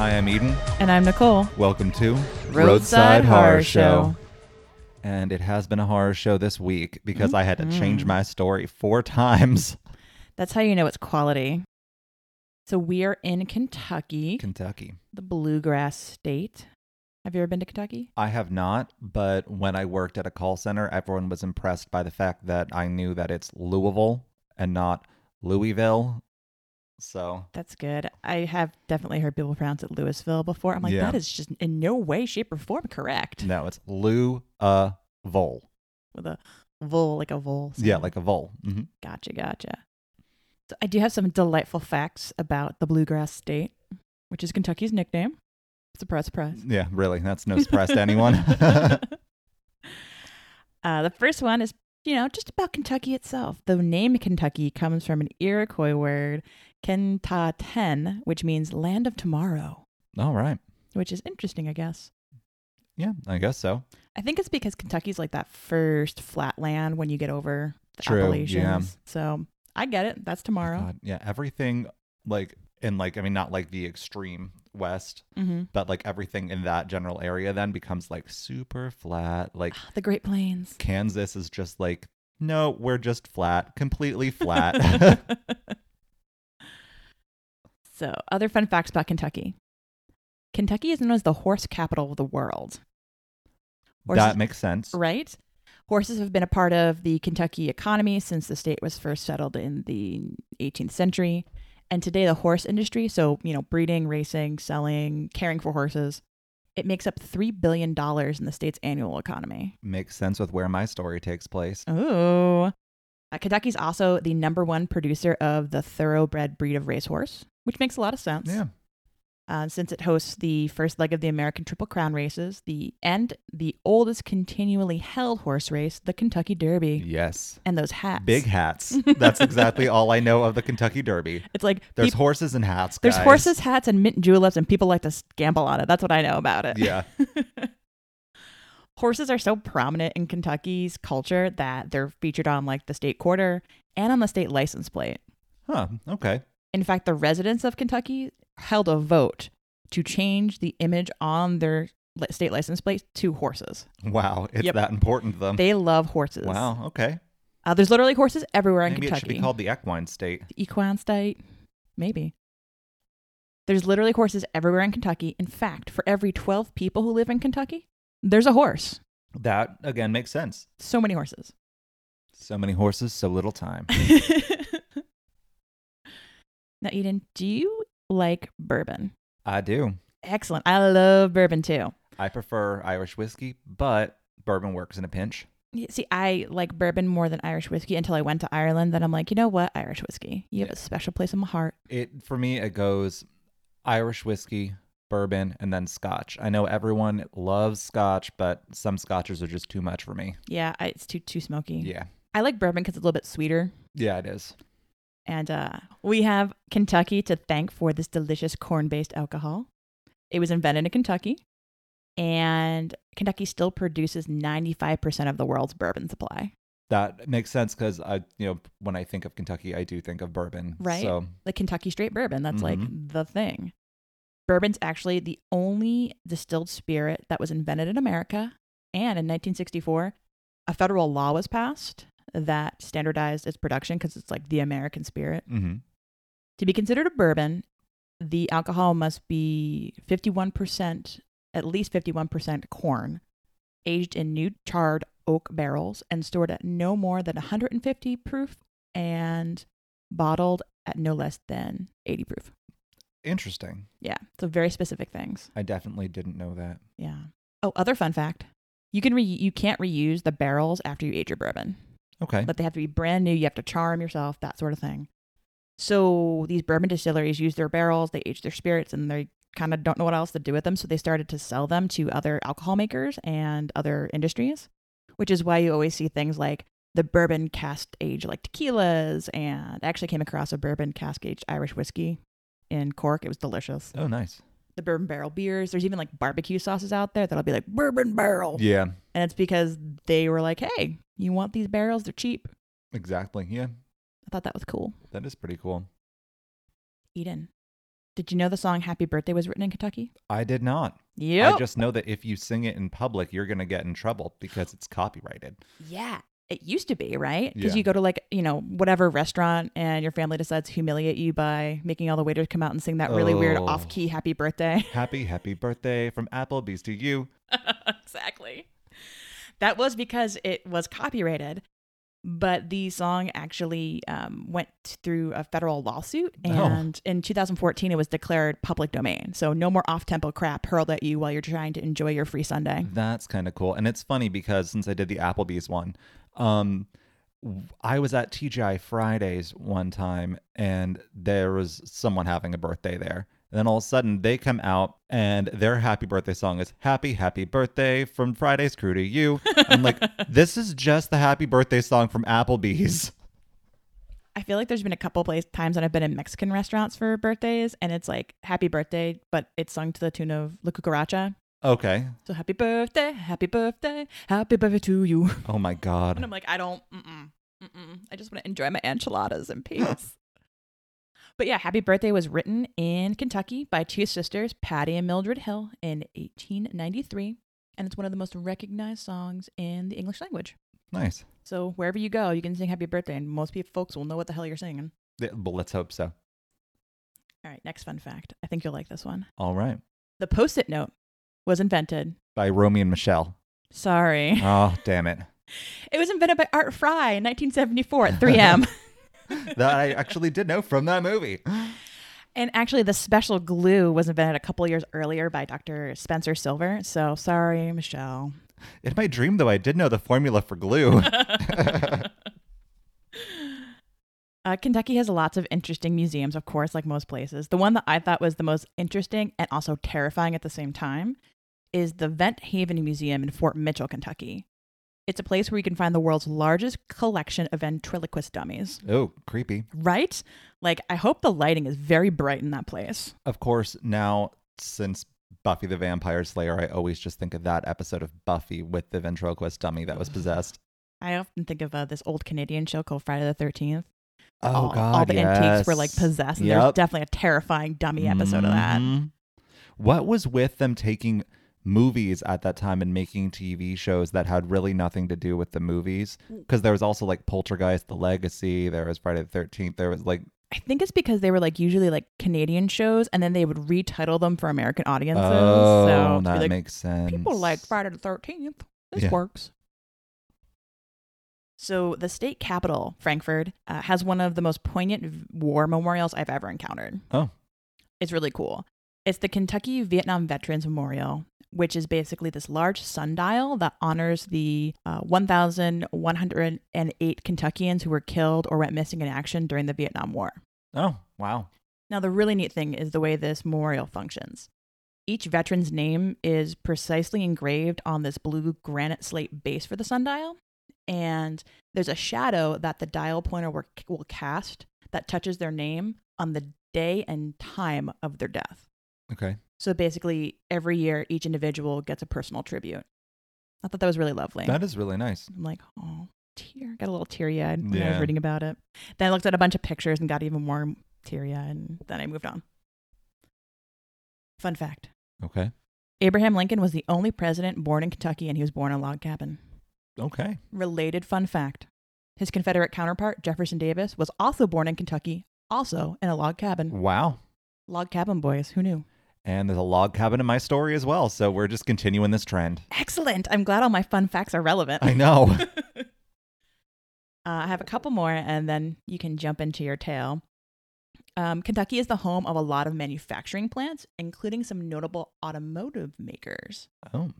Hi, I'm Eden. And I'm Nicole. Welcome to Roadside Horror Show. And it has been a horror show this week because I had to change Mhm. my story four times. That's how you know it's quality. So we are in Kentucky, Kentucky. the bluegrass state. Have you ever been to Kentucky? I have not, but when I worked at a call center, everyone was impressed by the fact that I knew that it's Louisville and not Louisville. So, That's good. I have definitely heard people pronounce it Louisville before. I'm like, Yeah. that is just in no way, shape, or form correct. no, it's Louisville. With a vole, like a vole. Yeah, like a vole. hmm Gotcha, gotcha. So I do have some delightful facts about the bluegrass state, which is Kentucky's nickname. Surprise, surprise. Yeah, really. That's no surprise to anyone. uh, the first one is, you know, just about Kentucky itself. The name Kentucky comes from an Iroquois word, Kentaten, which means land of tomorrow, All right. which is interesting, I guess. Yeah, I guess so. I think it's because Kentucky's like that first flat land when you get over the True, Appalachians. yeah. So I get it. That's tomorrow. God, yeah, everything like in like I mean not like the extreme west, hmm but like everything in that general area then becomes like super flat. Like The Great Plains. Kansas is just like no, we're just flat, completely flat. so, other fun facts about Kentucky. Kentucky is known as the horse capital of the world. Horses- that makes sense. right? Horses have been a part of the Kentucky economy since the state was first settled in the 18th century. And today, the horse industry, so, you know, breeding, racing, selling, caring for horses, it makes up $3 billion in the state's annual economy. Makes sense with where my story takes place. Ooh. Uh, Kentucky's also the number one producer of the thoroughbred breed of racehorse, which makes a lot of sense. Yeah. uh, since it hosts the first leg of the American Triple Crown races, the and the oldest continually held horse race, the Kentucky Derby, Yes. and those hats. Big hats. That's exactly all I know of the Kentucky Derby. It's like There's peop- horses and hats. there's guys. horses, hats, and mint juleps, and people like to gamble on it. That's what I know about it. Yeah. Horses are so prominent in Kentucky's culture that they're featured on like the state quarter and on the state license plate. Huh. Okay. In fact, the residents of Kentucky held a vote to change the image on their state license plate to horses. Wow. It's Yep. that important to them. They love horses. Wow. Okay. Uh, there's literally horses everywhere in Maybe it should Kentucky. be called the equine state. the equine state, maybe. There's literally horses everywhere in Kentucky. In fact, for every 12 people who live in Kentucky, there's a horse. That again makes sense. So many horses. So many horses, so little time. now, Eden, do you like bourbon? I do. Excellent. I love bourbon too. I prefer Irish whiskey, but bourbon works in a pinch. See, I like bourbon more than Irish whiskey until I went to Ireland. Then I'm like, you know what? Irish whiskey. You have Yeah. a special place in my heart. It for me it goes Irish whiskey, bourbon, and then scotch. I know everyone loves scotch, but some scotches are just too much for me. Yeah, it's too too smoky. Yeah. I like bourbon because it's a little bit sweeter. Yeah, it is. And uh, we have Kentucky to thank for this delicious corn based alcohol. It was invented in Kentucky, and Kentucky still produces 95% of the world's bourbon supply. That makes sense because I, you know, when I think of Kentucky, I do think of bourbon. Right. So The Kentucky straight bourbon, that's like Mhm. the thing. Bourbon's actually the only distilled spirit that was invented in America. And in 1964, a federal law was passed that standardized its production because it's like the American spirit. hmm To be considered a bourbon, the alcohol must be 51%, at least 51% corn, aged in new charred oak barrels and stored at no more than 150 proof and bottled at no less than 80 proof. interesting. Yeah, so very specific things. I definitely didn't know that. Yeah. Oh, other fun fact. You can re- you can't reuse the barrels after you age your bourbon. Okay. but they have to be brand new. You have to char them yourself, that sort of thing. So these bourbon distilleries use their barrels, they age their spirits, and they kind of don't know what else to do with them. So they started to sell them to other alcohol makers and other industries, which is why you always see things like the bourbon cask age like tequilas. And I actually came across a bourbon cask aged Irish whiskey in Cork. It was delicious. oh, nice. The bourbon barrel beers. There's even like barbecue sauces out there that'll be like bourbon barrel. Yeah. And it's because they were like, hey, you want these barrels? They're cheap. Exactly. Yeah. I thought that was cool. That is pretty cool. Eden, Did you know the song Happy Birthday was written in Kentucky? I did not. Yeah. I just know that if you sing it in public, you're going to get in trouble because it's copyrighted. yeah. It used to be, right? Because Yeah. you go to like, you know, whatever restaurant and your family decides to humiliate you by making all the waiters come out and sing that really weird Oh. off key happy birthday. Happy, happy birthday from Applebee's to you. exactly. That was because it was copyrighted, but the song actually um, went through a federal lawsuit, Oh. and in 2014 it was declared public domain. So no more off-tempo crap hurled at you while you're trying to enjoy your free Sunday. That's kind of cool. And it's funny because since I did the Applebee's one, um, I was at TGI Fridays one time and there was someone having a birthday there. And then all of a sudden they come out and their happy birthday song is Happy, Happy Birthday from Friday's Crew to You. I'm like, this is just the happy birthday song from Applebee's. I feel like there's been a couple place times that I've been in Mexican restaurants for birthdays, and it's like happy birthday, but it's sung to the tune of La Cucaracha. Okay. So happy birthday, happy birthday, happy birthday to you. Oh my god. And I'm like, I don't, mm-mm, mm-mm. I just want to enjoy my enchiladas in peace. but yeah, Happy Birthday was written in Kentucky by two sisters, Patty and Mildred Hill, in 1893. And it's one of the most recognized songs in the English language. Nice. So wherever you go, you can sing Happy Birthday, and most people, folks will know what the hell you're singing. Yeah, Well, let's hope so. All right, next fun fact. I think you'll like this one. All right. The post it note was invented. By Romy and Michelle. Sorry. Oh, damn it. It was invented by Art Fry in 1974 at 3M. That I actually did know from that movie. And actually, the special glue was invented a couple years earlier by Dr. Spencer Silver. So sorry, Michelle. In my dream, though, I did know the formula for glue. Uh, Kentucky has lots of interesting museums, of course, like most places. The one that I thought was the most interesting and also terrifying at the same time is the Vent Haven Museum in Fort Mitchell, Kentucky. It's a place where you can find the world's largest collection of ventriloquist dummies. oh, creepy. Right? Like, I hope the lighting is very bright in that place. Of course, now since Buffy the Vampire Slayer, I always just think of that episode of Buffy with the ventriloquist dummy that was possessed. I often think of uh, this old Canadian show called Friday the 13th. Oh all, God, all the antiques were like yes. possessed. And There's Yep. definitely a terrifying dummy episode of that. Mhm. What was with them taking movies at that time and making TV shows that had really nothing to do with the movies? Because there was also like Poltergeist, The Legacy. There was Friday the Thirteenth. There was like I think it's because they were like usually like Canadian shows, and then they would retitle them for American audiences. oh, so that like, makes sense. people like Friday the Thirteenth. This Yeah. works. So the state capital, Frankfort, uh, has one of the most poignant war memorials I've ever encountered. Oh. it's really cool. It's the Kentucky Vietnam Veterans Memorial, which is basically this large sundial that honors the uh, 1,108 Kentuckians who were killed or went missing in action during the Vietnam War. Oh wow. Now, the really neat thing is the way this memorial functions. Each veteran's name is precisely engraved on this blue granite slate base for the sundial, and there's a shadow that the dial pointer will, will cast that touches their name on the day and time of their death. Okay. So basically, every year, each individual gets a personal tribute. I thought that was really lovely. That is really nice. I'm like, oh, tear. Got a little teary eyed when I was reading about it. Then I looked at a bunch of pictures and got even more teary eyed, and then I moved on. Fun fact Okay. Abraham Lincoln was the only president born in Kentucky, and he was born in a log cabin. Okay. Related fun fact his Confederate counterpart, Jefferson Davis, was also born in Kentucky, also in a log cabin. Wow. Log cabin boys, who knew? And there's a log cabin in my story as well. So we're just continuing this trend. Excellent. I'm glad all my fun facts are relevant. I know. Uh, I have a couple more, and then you can jump into your tale. Um, Kentucky is the home of a lot of manufacturing plants, including some notable automotive makers. oh,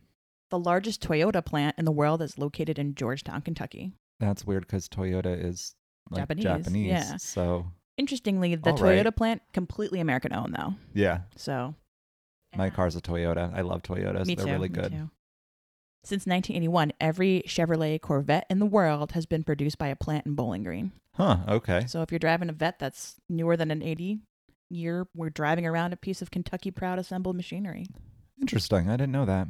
The largest Toyota plant in the world is located in Georgetown, Kentucky. that's weird because Toyota is like Japanese, Japanese. yeah. So Interestingly, the All Toyota right. plant completely American owned, though. yeah, So my uh, car's a Toyota. I love Toyotas. Me They're too. really good. too. Since 1981, every Chevrolet Corvette in the world has been produced by a plant in Bowling Green. Huh. Okay. So if you're driving a vet that's newer than an 80 year, we're driving around a piece of Kentucky proud assembled machinery. Interesting. I didn't know that.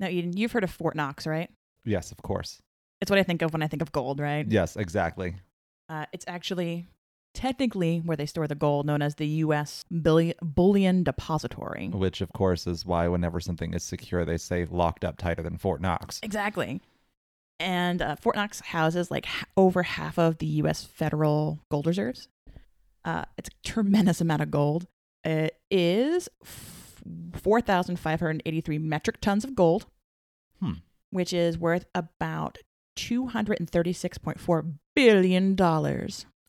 Now, Eden, you've heard of Fort Knox, right? Yes, of course. It's what I think of when I think of gold, right? Yes, exactly. Uh, it's actually technically where they store the gold, known as the U.S. Bullion, Bullion Depository. Which, of course, is why whenever something is secure, they say locked up tighter than Fort Knox. Exactly. And uh, Fort Knox houses like h- over half of the U.S. federal gold reserves. Uh, it's a tremendous amount of gold. It is 4,583 metric tons of gold, Hmm. which is worth about $236.4 billion.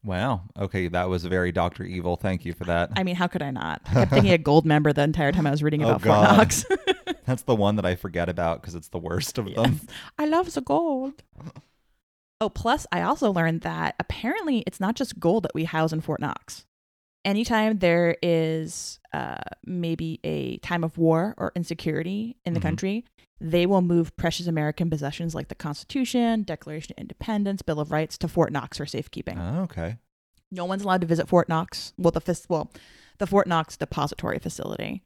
Wow. Okay, that was very Dr. Evil. Thank you for that. I mean, how could I not? I kept thinking a Goldmember the entire time I was reading Oh, about Fort Knox. That's the one that I forget about because it's the worst of Yes. them. I love the gold. Oh, plus, I also learned that apparently it's not just gold that we house in Fort Knox. Anytime there is uh, maybe a time of war or insecurity in the Mhm. country, they will move precious American possessions like the Constitution, Declaration of Independence, Bill of Rights to Fort Knox for safekeeping. Oh, okay. No one's allowed to visit Fort Knox. Well, the well, the Fort Knox Depository Facility,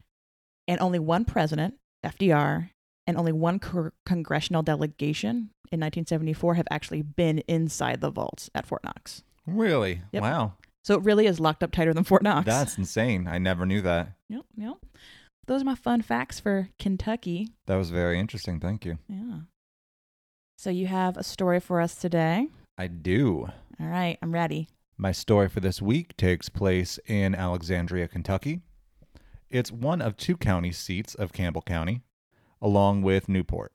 and only one president, FDR, and only one cor- congressional delegation in 1974 have actually been inside the vaults at Fort Knox. Really? Yep. Wow. So it really is locked up tighter than Fort Knox. That's insane. I never knew that. yep, yep. Those are my fun facts for Kentucky. That was very interesting. Thank you. Yeah. So you have a story for us today. I do. All right, I'm ready. My story for this week takes place in Alexandria, Kentucky. It's one of two county seats of Campbell County, along with Newport.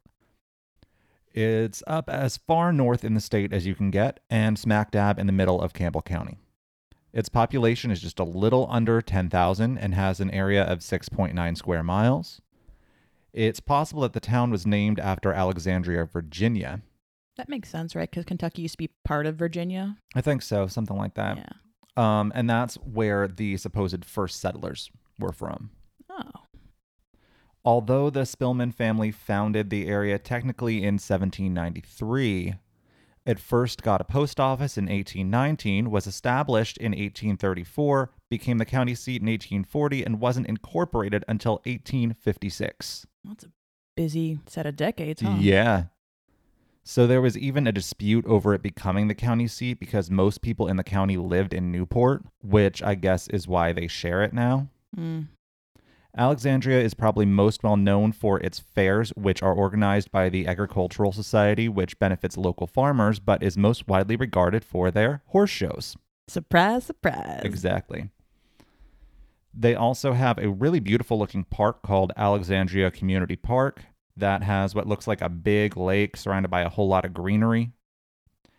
It's up as far north in the state as you can get, and smack dab in the middle of Campbell County. Its population is just a little under 10,000 and has an area of 6.9 square miles. It's possible that the town was named after Alexandria, Virginia. That makes sense, right? Because Kentucky used to be part of Virginia. I think so, something like that. yeah. Um, and that's where the supposed first settlers were from. Oh. Although the Spillman family founded the area technically in 1793, it first got a post office in 1819, was established in 1834, became the county seat in 1840, and wasn't incorporated until 1856. That's a busy set of decades, huh? Yeah. So there was even a dispute over it becoming the county seat because most people in the county lived in Newport, which I guess is why they share it now. Mm. Alexandria is probably most well known for its fairs, which are organized by the Agricultural Society, which benefits local farmers, but is most widely regarded for their horse shows. Surprise, surprise. Exactly. They also have a really beautiful looking park called Alexandria Community Park that has what looks like a big lake surrounded by a whole lot of greenery.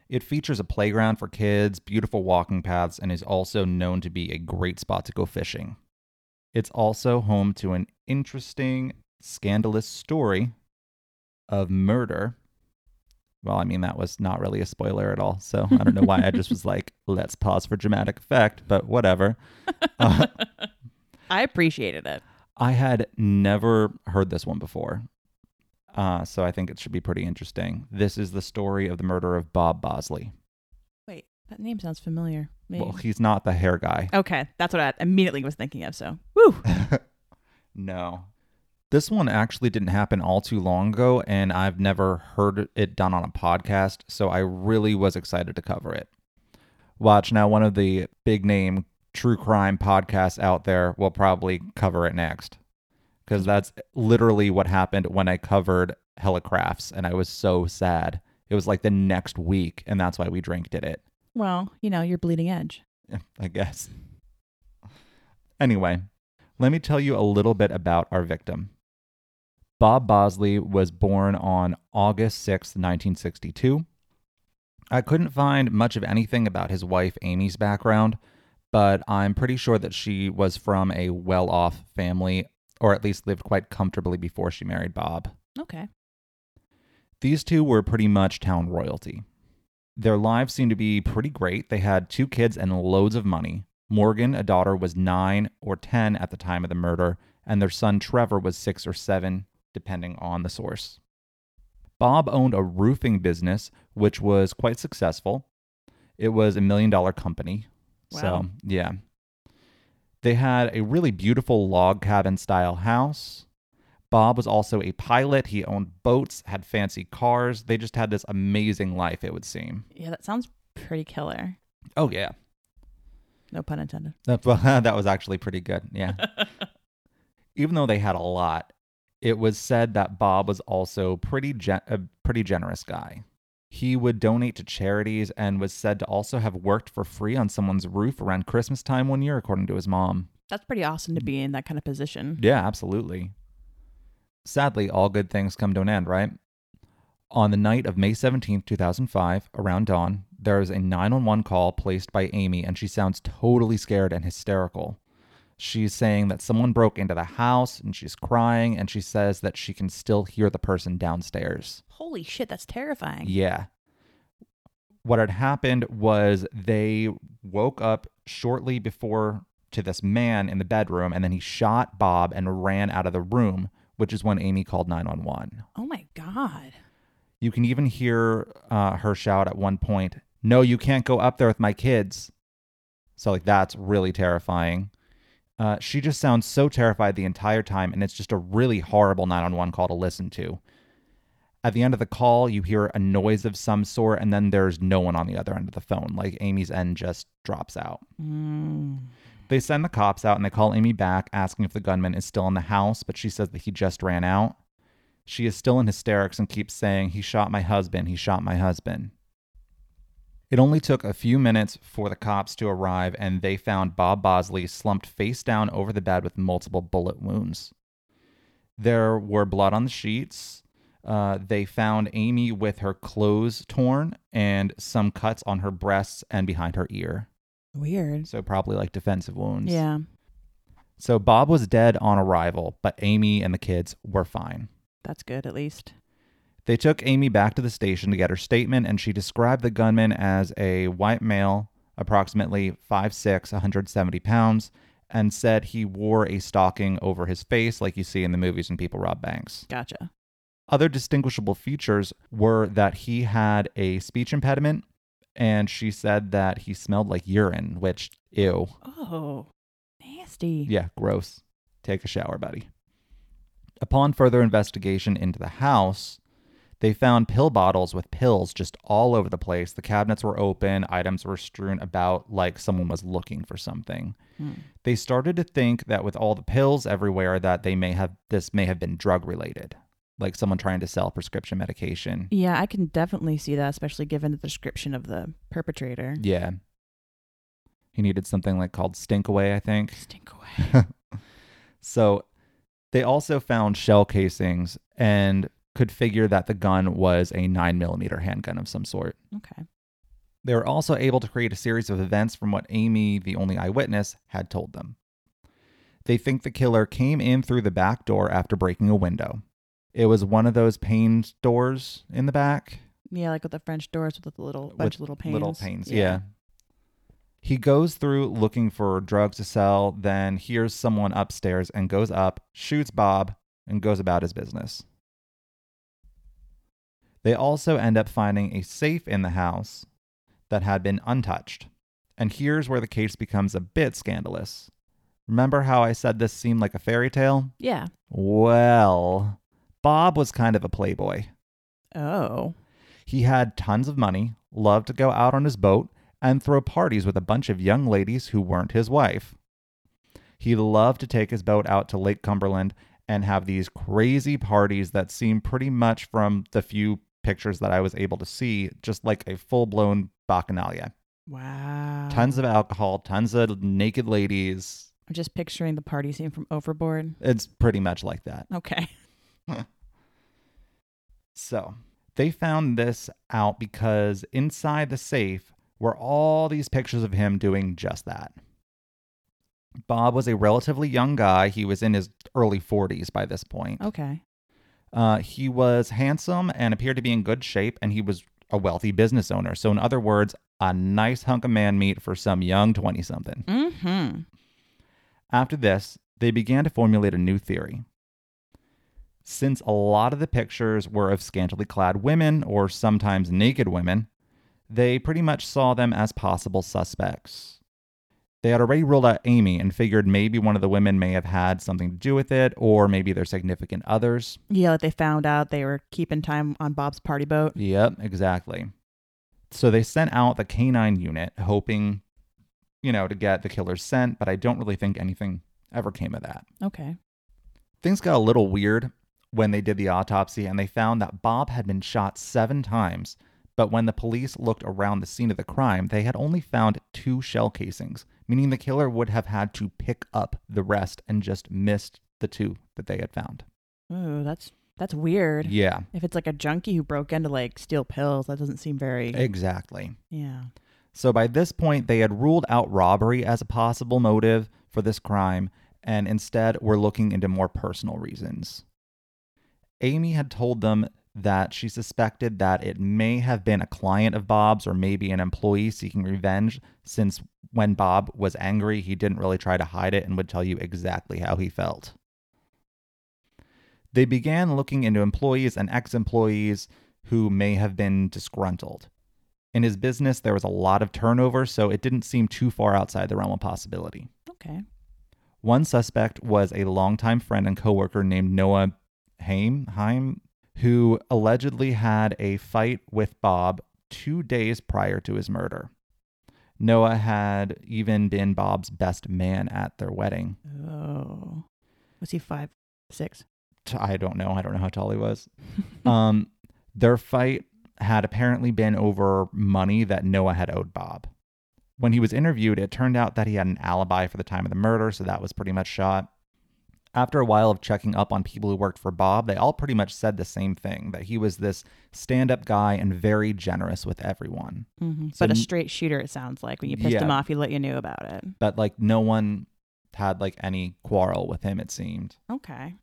It features a playground for kids, beautiful walking paths, and is also known to be a great spot to go fishing. It's also home to an interesting, scandalous story of murder. Well, I mean, that was not really a spoiler at all. So I don't know why I just was like, let's pause for dramatic effect, but whatever. Uh, I appreciated it. I had never heard this one before. Uh, so I think it should be pretty interesting. This is the story of the murder of Bob Bosley. Wait, that name sounds familiar. Maybe. Well, he's not the hair guy. okay, that's what I immediately was thinking of. So, woo. no. This one actually didn't happen all too long ago, and I've never heard it done on a podcast, so I really was excited to cover it. Watch now, one of the big name true crime podcasts out there will probably cover it next. Because that's literally what happened when I covered Helle Crafts, and I was so sad. It was like the next week, and that's why we drank did it. Well, you know, you're bleeding edge. I guess. Anyway, let me tell you a little bit about our victim. Bob Bosley was born on August 6, 1962. I couldn't find much of anything about his wife Amy's background, but I'm pretty sure that she was from a well off family, or at least lived quite comfortably before she married Bob. Okay. These two were pretty much town royalty. Their lives seemed to be pretty great. They had two kids and loads of money. Morgan, a daughter, was nine or 10 at the time of the murder, and their son Trevor was six or seven, depending on the source. Bob owned a roofing business, which was quite successful. It was a million dollar company. Wow. So, yeah. They had a really beautiful log cabin style house. Bob was also a pilot. He owned boats, had fancy cars. They just had this amazing life, it would seem. Yeah, that sounds pretty killer. Oh, yeah. No pun intended. That, well, that was actually pretty good. Yeah. Even though they had a lot, it was said that Bob was also pretty gen- a pretty generous guy. He would donate to charities and was said to also have worked for free on someone's roof around Christmas time one year, according to his mom. That's pretty awesome to be in that kind of position. Yeah, absolutely. Sadly, all good things come to an end, right? On the night of May 17th, 2005, around dawn, there is a 911 call placed by Amy, and she sounds totally scared and hysterical. She's saying that someone broke into the house and she's crying, and she says that she can still hear the person downstairs. Holy shit, that's terrifying. Yeah. What had happened was they woke up shortly before to this man in the bedroom, and then he shot Bob and ran out of the room, which is when Amy called 911. Oh my god. You can even hear uh, her shout at one point, No, you can't go up there with my kids. So, like, that's really terrifying. Uh, she just sounds so terrified the entire time, and it's just a really horrible 911 call to listen to. At the end of the call, you hear a noise of some sort, and then there's no one on the other end of the phone. Like, Amy's end just drops out. Mm. They send the cops out and they call Amy back asking if the gunman is still in the house, but she says that he just ran out. She is still in hysterics and keeps saying, He shot my husband, he shot my husband. It only took a few minutes for the cops to arrive and they found Bob Bosley slumped face down over the bed with multiple bullet wounds. There were blood on the sheets. Uh, they found Amy with her clothes torn and some cuts on her breasts and behind her ear. Weird. So, probably like defensive wounds. Yeah. So Bob was dead on arrival, but Amy and the kids were fine. That's good at least. They took Amy back to the station to get her statement, and she described the gunman as a white male, approximately 5'6, 170 pounds, and said he wore a stocking over his face like you see in the movies when people rob banks. Gotcha. Other distinguishable features were that he had a speech impediment, and she said that he smelled like urine, which, ew. Oh, nasty. Yeah, gross. Take a shower, buddy. Upon further investigation into the house, they found pill bottles with pills just all over the place. The cabinets were open, items were strewn about like someone was looking for something. Hmm. They started to think that with all the pills everywhere that they may have this may have been drug related, like someone trying to sell prescription medication. Yeah, I can definitely see that, especially given the description of the perpetrator. Yeah. He needed something like called stink away, I think. Stink away. So they also found shell casings and could figure that the gun was a nine millimeter handgun of some sort. okay. They were also able to create a series of events from what Amy, the only eyewitness, had told them. They think the killer came in through the back door after breaking a window. It was one of those pane doors in the back. Yeah, like with the French doors with the little bunch With of little panes. Little panes, yeah. He goes through looking for drugs to sell, then hears someone upstairs and goes up, shoots Bob, and goes about his business. They also end up finding a safe in the house that had been untouched. And here's where the case becomes a bit scandalous. Remember how I said this seemed like a fairy tale? Yeah. Well, Bob was kind of a playboy. Oh. He had tons of money, loved to go out on his boat, and throw parties with a bunch of young ladies who weren't his wife. He loved to take his boat out to Lake Cumberland and have these crazy parties that seemed pretty much from the few pictures that I was able to see, just like a full blown bacchanalia. Wow. Tons of alcohol, tons of naked ladies. I'm just picturing the party scene from Overboard. It's pretty much like that. Okay. So they found this out because inside the safe were all these pictures of him doing just that. Bob was a relatively young guy. He was in his early 40s by this point. Okay. Uh, he was handsome and appeared to be in good shape, and he was a wealthy business owner. So, in other words, a nice hunk of man meat for some young 20 something. Mm-hmm. After this, they began to formulate a new theory. Since a lot of the pictures were of scantily clad women or sometimes naked women, they pretty much saw them as possible suspects. They had already ruled out Amy and figured maybe one of the women may have had something to do with it, or maybe their significant others. Yeah, they found out they were keeping time on Bob's party boat. Yep, exactly. So they sent out the canine unit, hoping, you know, to get the killer's scent, but I don't really think anything ever came of that. Okay. Things got a little weird when they did the autopsy and they found that Bob had been shot seven times, but when the police looked around the scene of the crime, they had only found two shell casings, meaning the killer would have had to pick up the rest and just missed the two that they had found. Ooh, that's that's weird. Yeah, If it's like a junkie who broke in to like steal pills, that doesn't seem very. exactly. yeah. So by this point, they had ruled out robbery as a possible motive for this crime and instead were looking into more personal reasons. Amy had told them that she suspected that it may have been a client of Bob's or maybe an employee seeking revenge, since when Bob was angry, he didn't really try to hide it and would tell you exactly how he felt. They began looking into employees and ex employees who may have been disgruntled. In his business, there was a lot of turnover, so it didn't seem too far outside the realm of possibility. Okay. One suspect was a longtime friend and coworker named Noah Haim, Haim, who allegedly had a fight with Bob two days prior to his murder. Noah had even been Bob's best man at their wedding. Oh. Was he five, six? I don't know. I don't know how tall he was. um, their fight had apparently been over money that Noah had owed Bob. When he was interviewed, it turned out that he had an alibi for the time of the murder, so that was pretty much shot. After a while of checking up on people who worked for Bob, they all pretty much said the same thing that he was this stand up guy and very generous with everyone. hmm So but a straight shooter, it sounds like. When you pissed him off, he let you know about it. But like no one had like any quarrel with him, it seemed. Okay.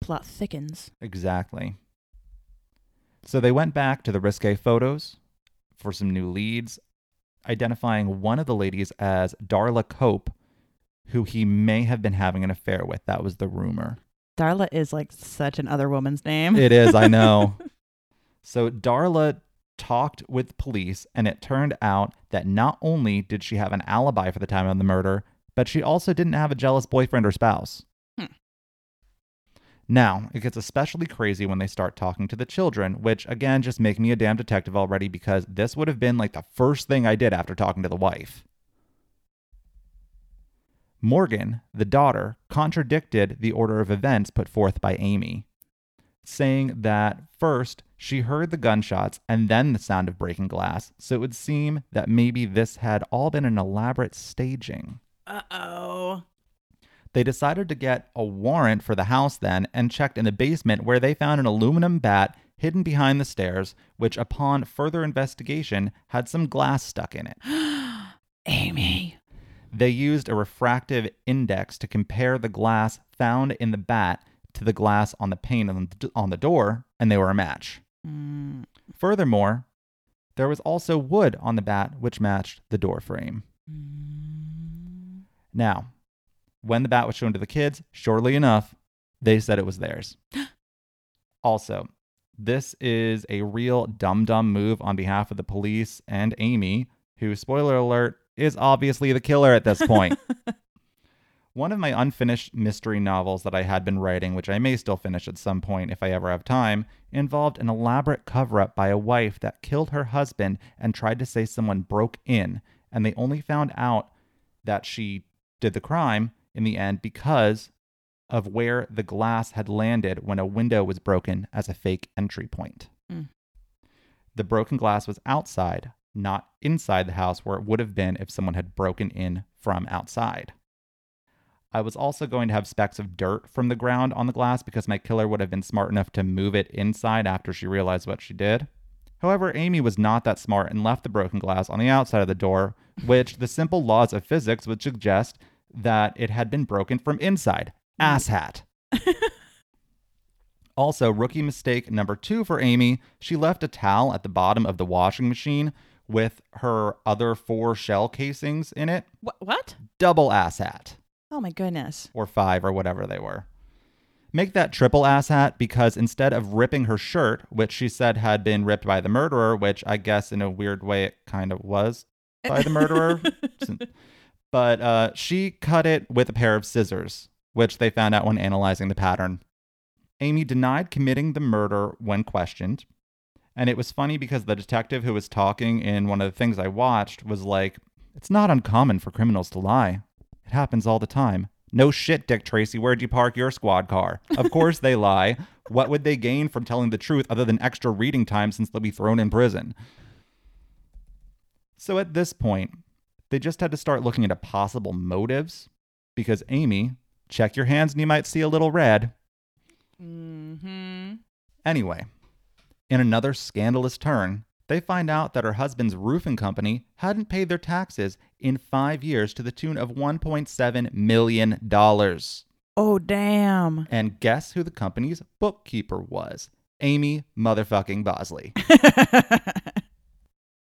Plot thickens. Exactly. So they went back to the risque photos for some new leads, identifying one of the ladies as Darla Cope, who he may have been having an affair with. That was the rumor. Darla is like such an other woman's name. It is, I know. So Darla talked with police, and it turned out that not only did she have an alibi for the time of the murder, but she also didn't have a jealous boyfriend or spouse. Hmm. Now, it gets especially crazy when they start talking to the children, which again just make me a damn detective already because this would have been like the first thing I did after talking to the wife. Morgan, the daughter, contradicted the order of events put forth by Amy, saying that first she heard the gunshots and then the sound of breaking glass, so it would seem that maybe this had all been an elaborate staging. Uh oh. They decided to get a warrant for the house then and checked in the basement where they found an aluminum bat hidden behind the stairs, which, upon further investigation, had some glass stuck in it. Amy. They used a refractive index to compare the glass found in the bat to the glass on the pane on the, on the door, and they were a match. Mm. Furthermore, there was also wood on the bat which matched the door frame. Mm. Now, when the bat was shown to the kids, surely enough, they said it was theirs. also, this is a real dumb dumb move on behalf of the police and Amy, who, spoiler alert, is obviously the killer at this point. One of my unfinished mystery novels that I had been writing, which I may still finish at some point if I ever have time, involved an elaborate cover up by a wife that killed her husband and tried to say someone broke in, and they only found out that she did the crime in the end because of where the glass had landed when a window was broken as a fake entry point. Mm. The broken glass was outside, not inside the house where it would have been if someone had broken in from outside. I was also going to have specks of dirt from the ground on the glass because my killer would have been smart enough to move it inside after she realized what she did. However, Amy was not that smart and left the broken glass on the outside of the door, which the simple laws of physics would suggest that it had been broken from inside. Asshat. also, rookie mistake number two for Amy she left a towel at the bottom of the washing machine with her other four shell casings in it. Wh- what? Double asshat Oh my goodness. or five or whatever they were. Make that triple ass hat because instead of ripping her shirt, which she said had been ripped by the murderer, which I guess in a weird way it kind of was by the murderer, but uh, she cut it with a pair of scissors, which they found out when analyzing the pattern. Amy denied committing the murder when questioned. And it was funny because the detective who was talking in one of the things I watched was like, It's not uncommon for criminals to lie. It happens all the time. No shit, Dick Tracy, where'd you park your squad car? Of course they lie. What would they gain from telling the truth other than extra reading time since they'll be thrown in prison? So at this point, they just had to start looking into possible motives because Amy, check your hands and you might see a little red. Mm-hmm. Anyway, in another scandalous turn, they find out that her husband's roofing company hadn't paid their taxes in five years to the tune of $1.7 million. Oh, damn. And guess who the company's bookkeeper was? Amy motherfucking Bosley.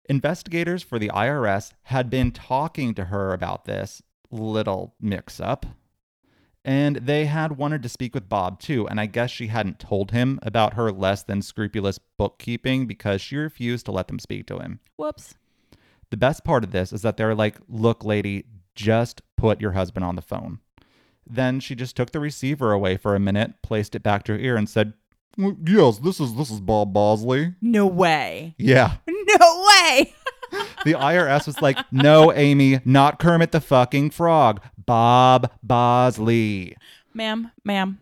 Investigators for the IRS had been talking to her about this little mix up. And they had wanted to speak with Bob too. And I guess she hadn't told him about her less than scrupulous bookkeeping because she refused to let them speak to him. Whoops. The best part of this is that they're like, look, lady, just put your husband on the phone. Then she just took the receiver away for a minute, placed it back to her ear, and said, "Well, Yes, this is this is Bob Bosley. No way. Yeah. No way. The IRS was like, no, Amy, not Kermit the fucking frog. Bob Bosley. ma'am, ma'am,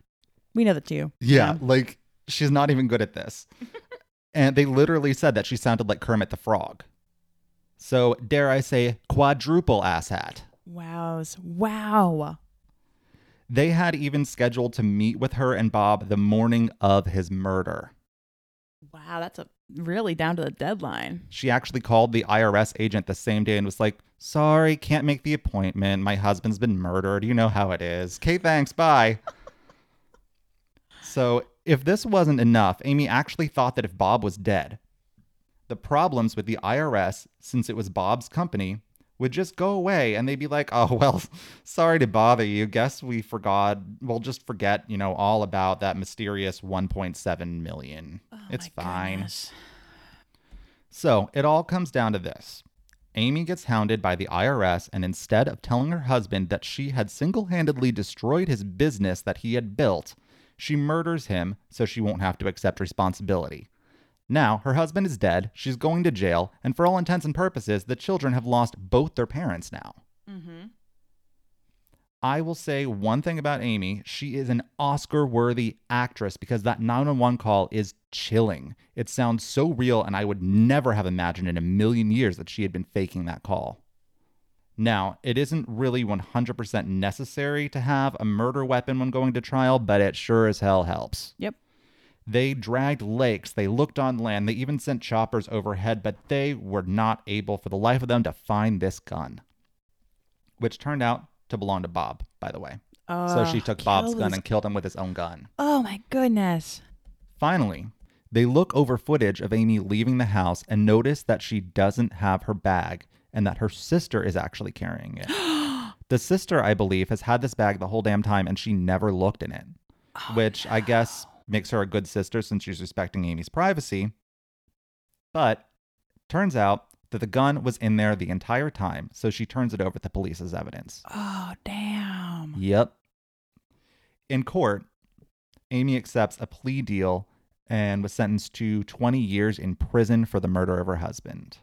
we know that's you. Yeah, ma'am. like she's not even good at this. and they literally said that she sounded like Kermit the Frog. So, dare I say, quadruple asshat. Wows. Wow. They had even scheduled to meet with her and Bob the morning of his murder. Wow, that's a really down to the deadline. She actually called the IRS agent the same day and was like, Sorry, can't make the appointment. My husband's been murdered. You know how it is. Okay, thanks. Bye. so, if this wasn't enough, Amy actually thought that if Bob was dead, the problems with the IRS, since it was Bob's company, would just go away and they'd be like, oh, well, sorry to bother you. Guess we forgot. We'll just forget, you know, all about that mysterious 1.7 million. Oh it's fine. goodness. So it all comes down to this. Amy gets hounded by the IRS, and instead of telling her husband that she had single handedly destroyed his business that he had built, she murders him so she won't have to accept responsibility. Now, her husband is dead, she's going to jail, and for all intents and purposes, the children have lost both their parents now. Mm-hmm. I will say one thing about Amy. She is an Oscar worthy actress because that 911 call is chilling. It sounds so real, and I would never have imagined in a million years that she had been faking that call. Now, it isn't really 100% necessary to have a murder weapon when going to trial, but it sure as hell helps. Yep. They dragged lakes, they looked on land, they even sent choppers overhead, but they were not able for the life of them to find this gun, which turned out to belong to Bob, by the way. Oh, So she took Bob's gun and killed him with his own gun. Oh my goodness. Finally, they look over footage of Amy leaving the house and notice that she doesn't have her bag and that her sister is actually carrying it. the sister, I believe, has had this bag the whole damn time and she never looked in it, oh, which I guess makes her a good sister since she's respecting Amy's privacy. But turns out that the gun was in there the entire time, so she turns it over to police as evidence. Oh damn. Yep. In court, Amy accepts a plea deal and was sentenced to 20 years in prison for the murder of her husband.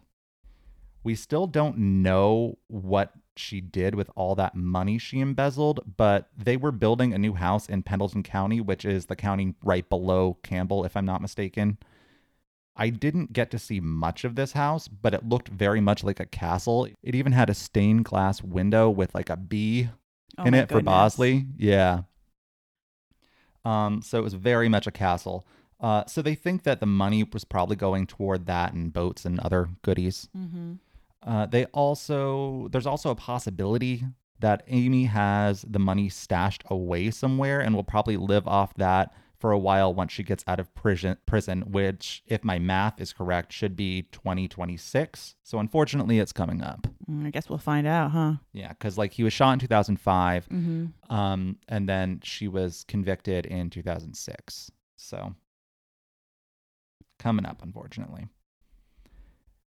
We still don't know what she did with all that money she embezzled, but they were building a new house in Pendleton County, which is the county right below Campbell, if I'm not mistaken. I didn't get to see much of this house, but it looked very much like a castle. It even had a stained glass window with like a bee Oh in it for. Bosley. Yeah. Um, so it was very much a castle. Uh, so they think that the money was probably going toward that and boats and other goodies. Mm-hmm. Uh, they also there's also a possibility that Amy has the money stashed away somewhere and will probably live off that for a while once she gets out of prison. Prison, which, if my math is correct, should be 2026. So unfortunately, it's coming up. Mm, I guess we'll find out, huh? Yeah, because like he was shot in 2005. Mm-hmm. Um, and then she was convicted in 2006. So coming up, unfortunately.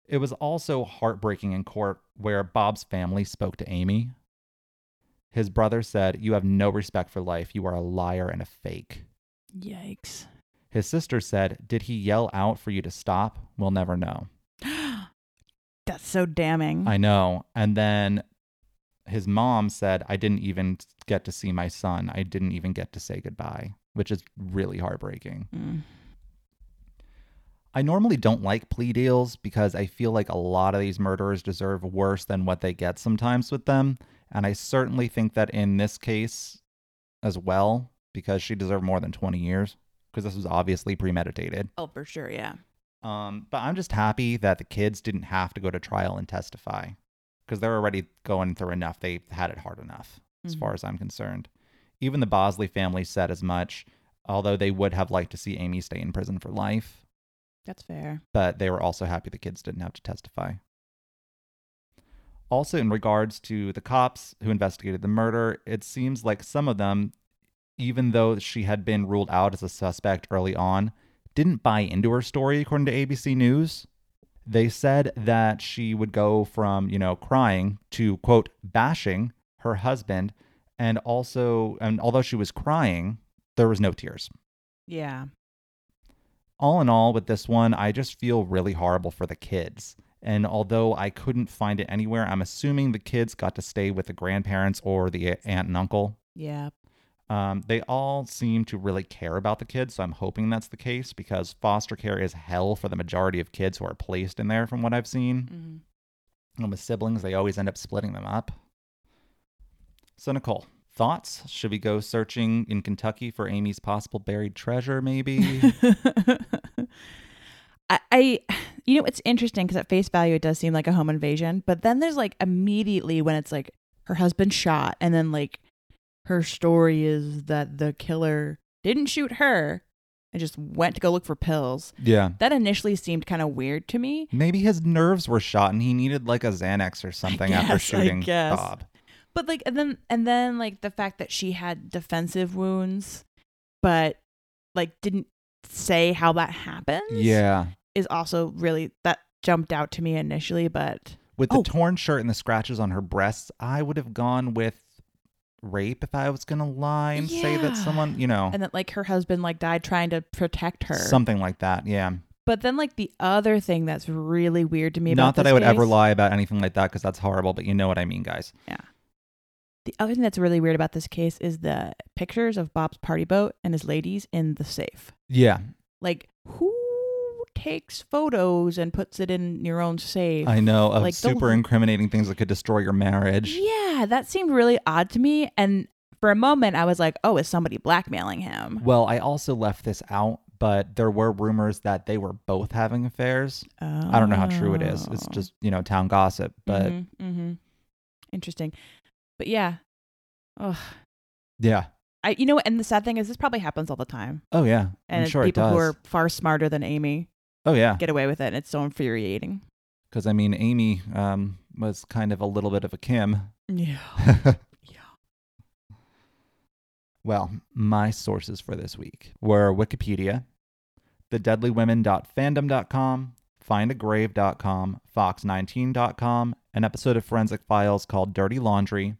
It was also heartbreaking in court where Bob's family spoke to Amy. His brother said, You have no respect for life. You are a liar and a fake. Yikes. His sister said, Did he yell out for you to stop? We'll never know. That's so damning. I know. And then his mom said, I didn't even get to see my son. I didn't even get to say goodbye, which is really heartbreaking. Mm. I normally don't like plea deals because I feel like a lot of these murderers deserve worse than what they get sometimes with them. And I certainly think that in this case as well, because she deserved more than 20 years, because this was obviously premeditated. Oh, for sure. Yeah. Um, but I'm just happy that the kids didn't have to go to trial and testify because they're already going through enough. They had it hard enough, as Mhm. far as I'm concerned. Even the Bosley family said as much, although they would have liked to see Amy stay in prison for life That's fair. but they were also happy the kids didn't have to testify. Also, in regards to the cops who investigated the murder, it seems like some of them, even though she had been ruled out as a suspect early on, didn't buy into her story, according to ABC News. They said that she would go from, you know, crying to, quote, bashing her husband. And also, and although she was crying, there was no tears Yeah. all in all, with this one, I just feel really horrible for the kids. And although I couldn't find it anywhere, I'm assuming the kids got to stay with the grandparents or the aunt and uncle. Yeah. Um, they all seem to really care about the kids, so I'm hoping that's the case because foster care is hell for the majority of kids who are placed in there, from what I've seen. hmm And with siblings, they always end up splitting them up. So, Nicole, thoughts? Should we go searching in Kentucky for Amy's possible buried treasure, maybe? I, I, you know, it's interesting because at face value, it does seem like a home invasion. But then there's like immediately when it's like her husband shot, and then like her story is that the killer didn't shoot her and just went to go look for pills. yeah. That initially seemed kind of weird to me. Maybe his nerves were shot and he needed like a Xanax or something after guess, I shooting. Bob. But like, and then and then like the fact that she had defensive wounds, but like didn't say how that happens. Yeah. is also really that jumped out to me initially, but With the Oh. torn shirt and the scratches on her breasts, I would have gone with rape if I was to lie and say that someone, you know, and that like her husband like died trying to protect her. something like that. Yeah. but then like the other thing that's really weird to me about Not that I would ever lie about anything like that because that's horrible, but you know what I mean, guys. Yeah. The other thing that's really weird about this case is the pictures of Bob's party boat and his ladies in the safe. Yeah. Like who takes photos and puts it in your own safe? I know of Like, the- super incriminating things that could destroy your marriage. Yeah, that seemed really odd to me. And for a moment, I was like, "Oh, is somebody blackmailing him?" Well, I also left this out, but there were rumors that they were both having affairs. I don't know how true it is. It's Oh. just, you know, town gossip, but Mhm, mhm. interesting. But yeah, oh, yeah. I you know, and the sad thing is, this probably happens all the time, Oh yeah. and I'm sure it people who are far smarter than Amy oh yeah. get away with it, and it's so infuriating. Because I mean, Amy um, was kind of a little bit of a Kim. Yeah, yeah. well, my sources for this week were Wikipedia, thedeadlywomen.fandom.com, findagrave.com, fox19.com, an episode of Forensic Files called Dirty Laundry,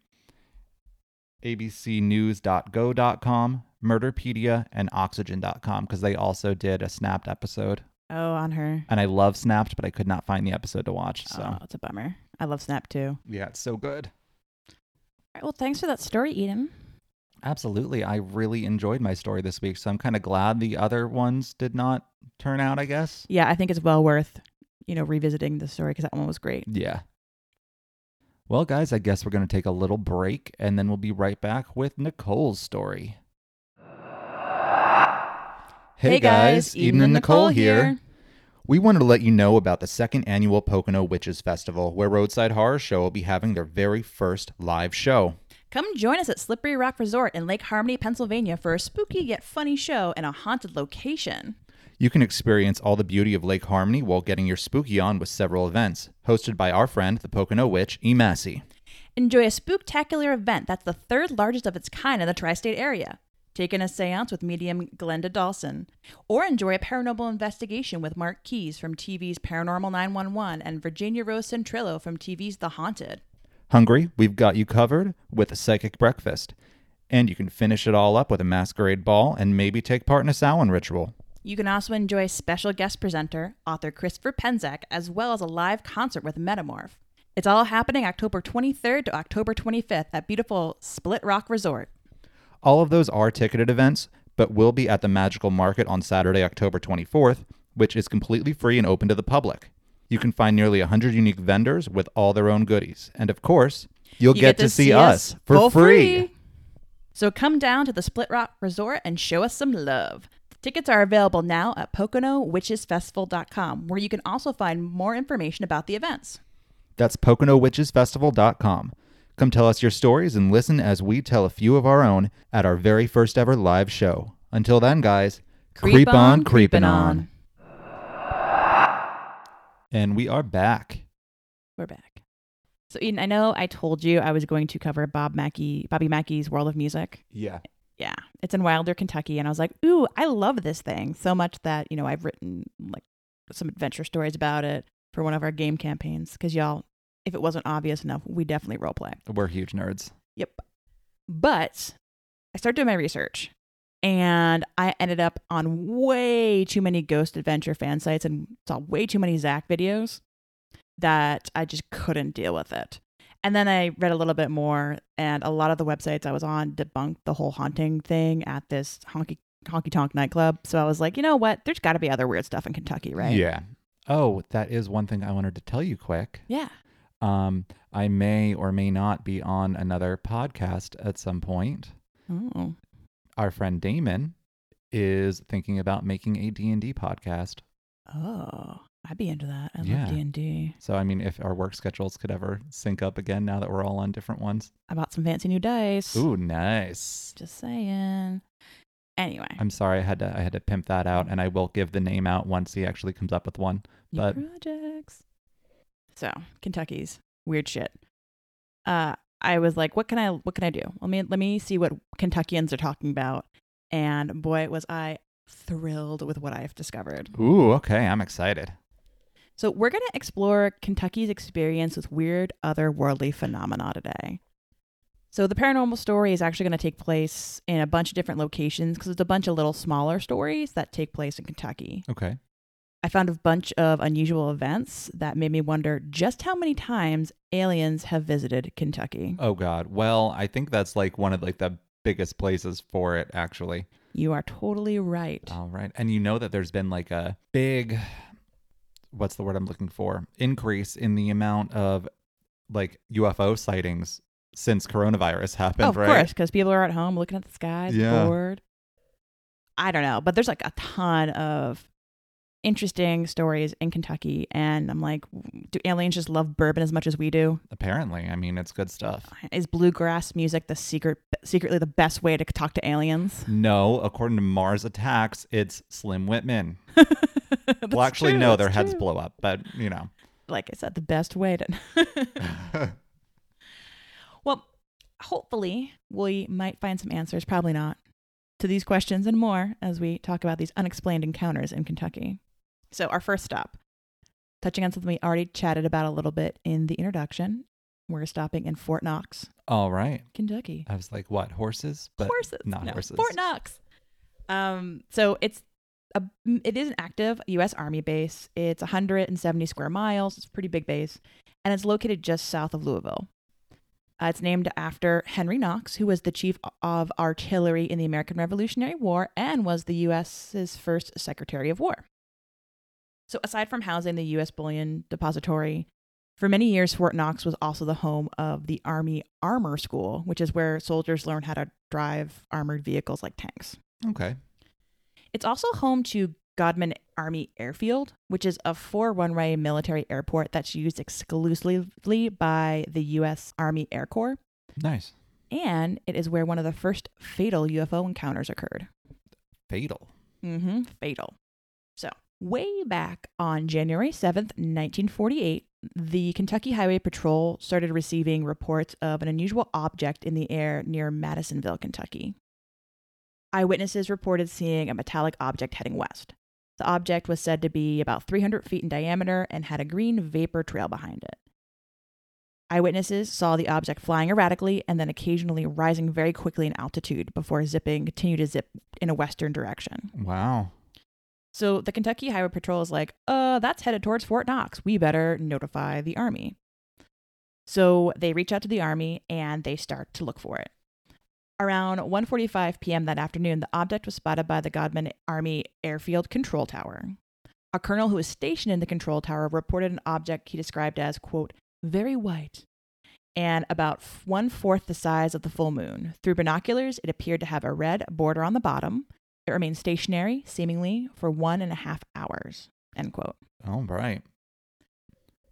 abcnews.go.com, Murderpedia, and Oxygen.com because they also did a Snapped episode. Oh, on her. And I love Snapped, but I could not find the episode to watch. So, Oh, it's a bummer. I love Snap too. yeah, it's so good. All right, well, thanks for that story, Eden. Absolutely. I really enjoyed my story this week. So I'm kind of glad the other ones did not turn out, I guess. Yeah, I think it's well worth you know revisiting the story because that one was great. Yeah. Well, guys, I guess we're going to take a little break and then we'll be right back with Nicole's story. Hey, guys, Eden and Nicole here. We wanted to let you know about the second annual Pocono Witches Festival, where Roadside Horror Show will be having their very first live show. Come join us at Slippery Rock Resort in Lake Harmony, Pennsylvania for a spooky yet funny show in a haunted location. You can experience all the beauty of Lake Harmony while getting your spooky on with several events, hosted by our friend, the Pocono Witch, E. Massey. Enjoy a spooktacular event that's the third largest of its kind in the tri state area. Take in a seance with medium Glenda Dawson. Or enjoy a paranormal investigation with Mark Keys from TV's Paranormal 911 and Virginia Rose Centrillo from TV's The Haunted. Hungry? We've got you covered with a psychic breakfast. And you can finish it all up with a masquerade ball and maybe take part in a Samhain ritual. You can also enjoy special guest presenter, author Christopher Penczak, as well as a live concert with Metamorph. It's all happening October 23rd to October 25th at beautiful Split Rock Resort. All of those are ticketed events, but will be at the Magical Market on Saturday, October 24th, which is completely free and open to the public. You can find nearly 100 unique vendors with all their own goodies. And of course, you'll You get, to, see, us for free. So come down to the Split Rock Resort and show us some love. Tickets are available now at PoconoWitchesFestival.com, where you can also find more information about the events. That's PoconoWitchesFestival.com. Come tell us your stories and listen as we tell a few of our own at our very first ever live show. Until then, guys, creep on creeping on. And we are back. We're back. So Eden, I know I told you I was going to cover Bob Mackey, Bobby Mackey's World of Music. Yeah. Yeah, it's in Wilder, Kentucky, and I was like, "Ooh, I love this thing so much that you know I've written like some adventure stories about it for one of our game campaigns because y'all, if it wasn't obvious enough, we definitely role play. We're huge nerds. Yep. But I started doing my research and I ended up on way too many Ghost Adventure fan sites and saw way too many Zak videos that I just couldn't deal with it. And then I read a little bit more, and a lot of the websites I was on debunked the whole haunting thing at this honky honky tonk nightclub. So I was like, you know what? There's got to be other weird stuff in Kentucky, right? Yeah. Oh, that is one thing I wanted to tell you quick. Yeah. Um, I may or may not be on another podcast at some point. Oh. Our friend Damon is thinking about making a D&D podcast. Oh. I'd be into that. I Yeah. love D and D. So I mean if our work schedules could ever sync up again now that we're all on different ones. I bought some fancy new dice. Ooh, nice. Just saying. Anyway, I'm sorry I had to I had to pimp that out and I will give the name out once he actually comes up with one. new but- projects. So Kentucky's weird shit. Uh, I was like, what can I what can I do? Let me let me see what Kentuckians are talking about. And boy, was I thrilled with what I've discovered. Ooh, okay, I'm excited. So we're gonna explore Kentucky's experience with weird otherworldly phenomena today. So the paranormal story is actually going to take place in a bunch of different locations because it's a bunch of little smaller stories that take place in Kentucky. Okay. I found a bunch of unusual events that made me wonder just how many times aliens have visited Kentucky. Oh god. Well, I think that's like one of like the biggest places for it actually. You are totally right. All right. And you know that there's been like a big what's the word I'm looking for? Increase in the amount of like UFO sightings since coronavirus happened, Oh, of right? course, because people are at home looking at the skies, Yeah. bored. I don't know, but there's like a ton of interesting stories in Kentucky, and I'm like, do aliens just love bourbon as much as we do? Apparently. I mean, it's good stuff. Is bluegrass music the secret, secretly the best way to talk to aliens? No, according to Mars Attacks, it's Slim Whitman. Well, actually, true, no, their heads true. blow up, but you know. Like I said, the best way to. Well, hopefully, we might find some answers, probably not, to these questions and more as we talk about these unexplained encounters in Kentucky. So, our first stop, touching on something we already chatted about a little bit in the introduction, we're stopping in Fort Knox, All right. Kentucky. I was like, what, horses? But horses, not no, horses. Fort Knox. Um, so it's a it is an active U.S. Army base. It's 170 square miles. It's a pretty big base, and it's located just south of Louisville. Uh, it's named after Henry Knox, who was the chief of artillery in the American Revolutionary War and was the U.S.'s first Secretary of War. So, aside from housing the U.S. Bullion Depository, for many years, Fort Knox was also the home of the Army Armor School, which is where soldiers learn how to drive armored vehicles like tanks. Okay. It's also home to Godman Army Airfield, which is a four runway military airport that's used exclusively by the U.S. Army Air Corps. Nice. And it is where one of the first fatal UFO encounters occurred. Fatal. Mm-hmm. Fatal. So, way back on January 7th, 1948, the Kentucky Highway Patrol started receiving reports of an unusual object in the air near Madisonville, Kentucky. Eyewitnesses reported seeing a metallic object heading west. The object was said to be about 300 feet in diameter and had a green vapor trail behind it. Eyewitnesses saw the object flying erratically and then occasionally rising very quickly in altitude before zipping, continued to zip in a western direction. Wow. So the Kentucky Highway Patrol is like, uh, that's headed towards Fort Knox. We better notify the Army. So they reach out to the Army and they start to look for it. Around 1:45 p.m. that afternoon, the object was spotted by the Godman Army Airfield Control Tower. A colonel who was stationed in the control tower reported an object he described as, quote, very white and about one fourth the size of the full moon. Through binoculars, it appeared to have a red border on the bottom. It remained stationary, seemingly, for one and a half hours. End quote. All right.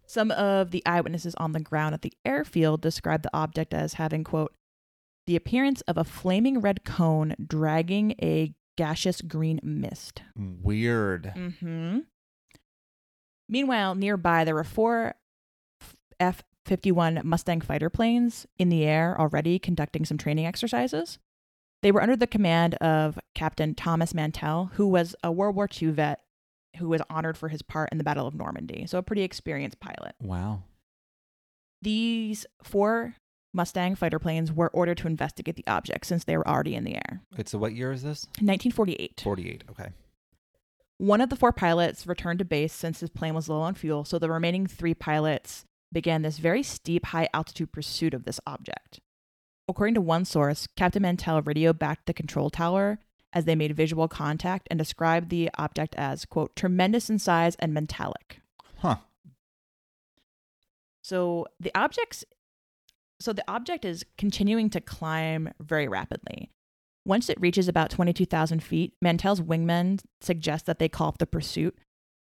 Some of the eyewitnesses on the ground at the airfield described the object as having, quote, the appearance of a flaming red cone dragging a gaseous green mist. Weird. Mm-hmm. Meanwhile, nearby, there were four F 51 Mustang fighter planes in the air already conducting some training exercises. They were under the command of Captain Thomas Mantell, who was a World War II vet who was honored for his part in the Battle of Normandy. So, a pretty experienced pilot. Wow. These four Mustang fighter planes were ordered to investigate the object since they were already in the air. Wait, so what year is this? 1948. 48. Okay. One of the four pilots returned to base since his plane was low on fuel, so the remaining three pilots began this very steep, high altitude pursuit of this object. According to one source, Captain Mantell radioed back to the control tower as they made visual contact and described the object as, quote, tremendous in size and metallic. Huh. So the objects so the object is continuing to climb very rapidly. Once it reaches about 22,000 feet, Mantell's wingmen suggest that they call off the pursuit.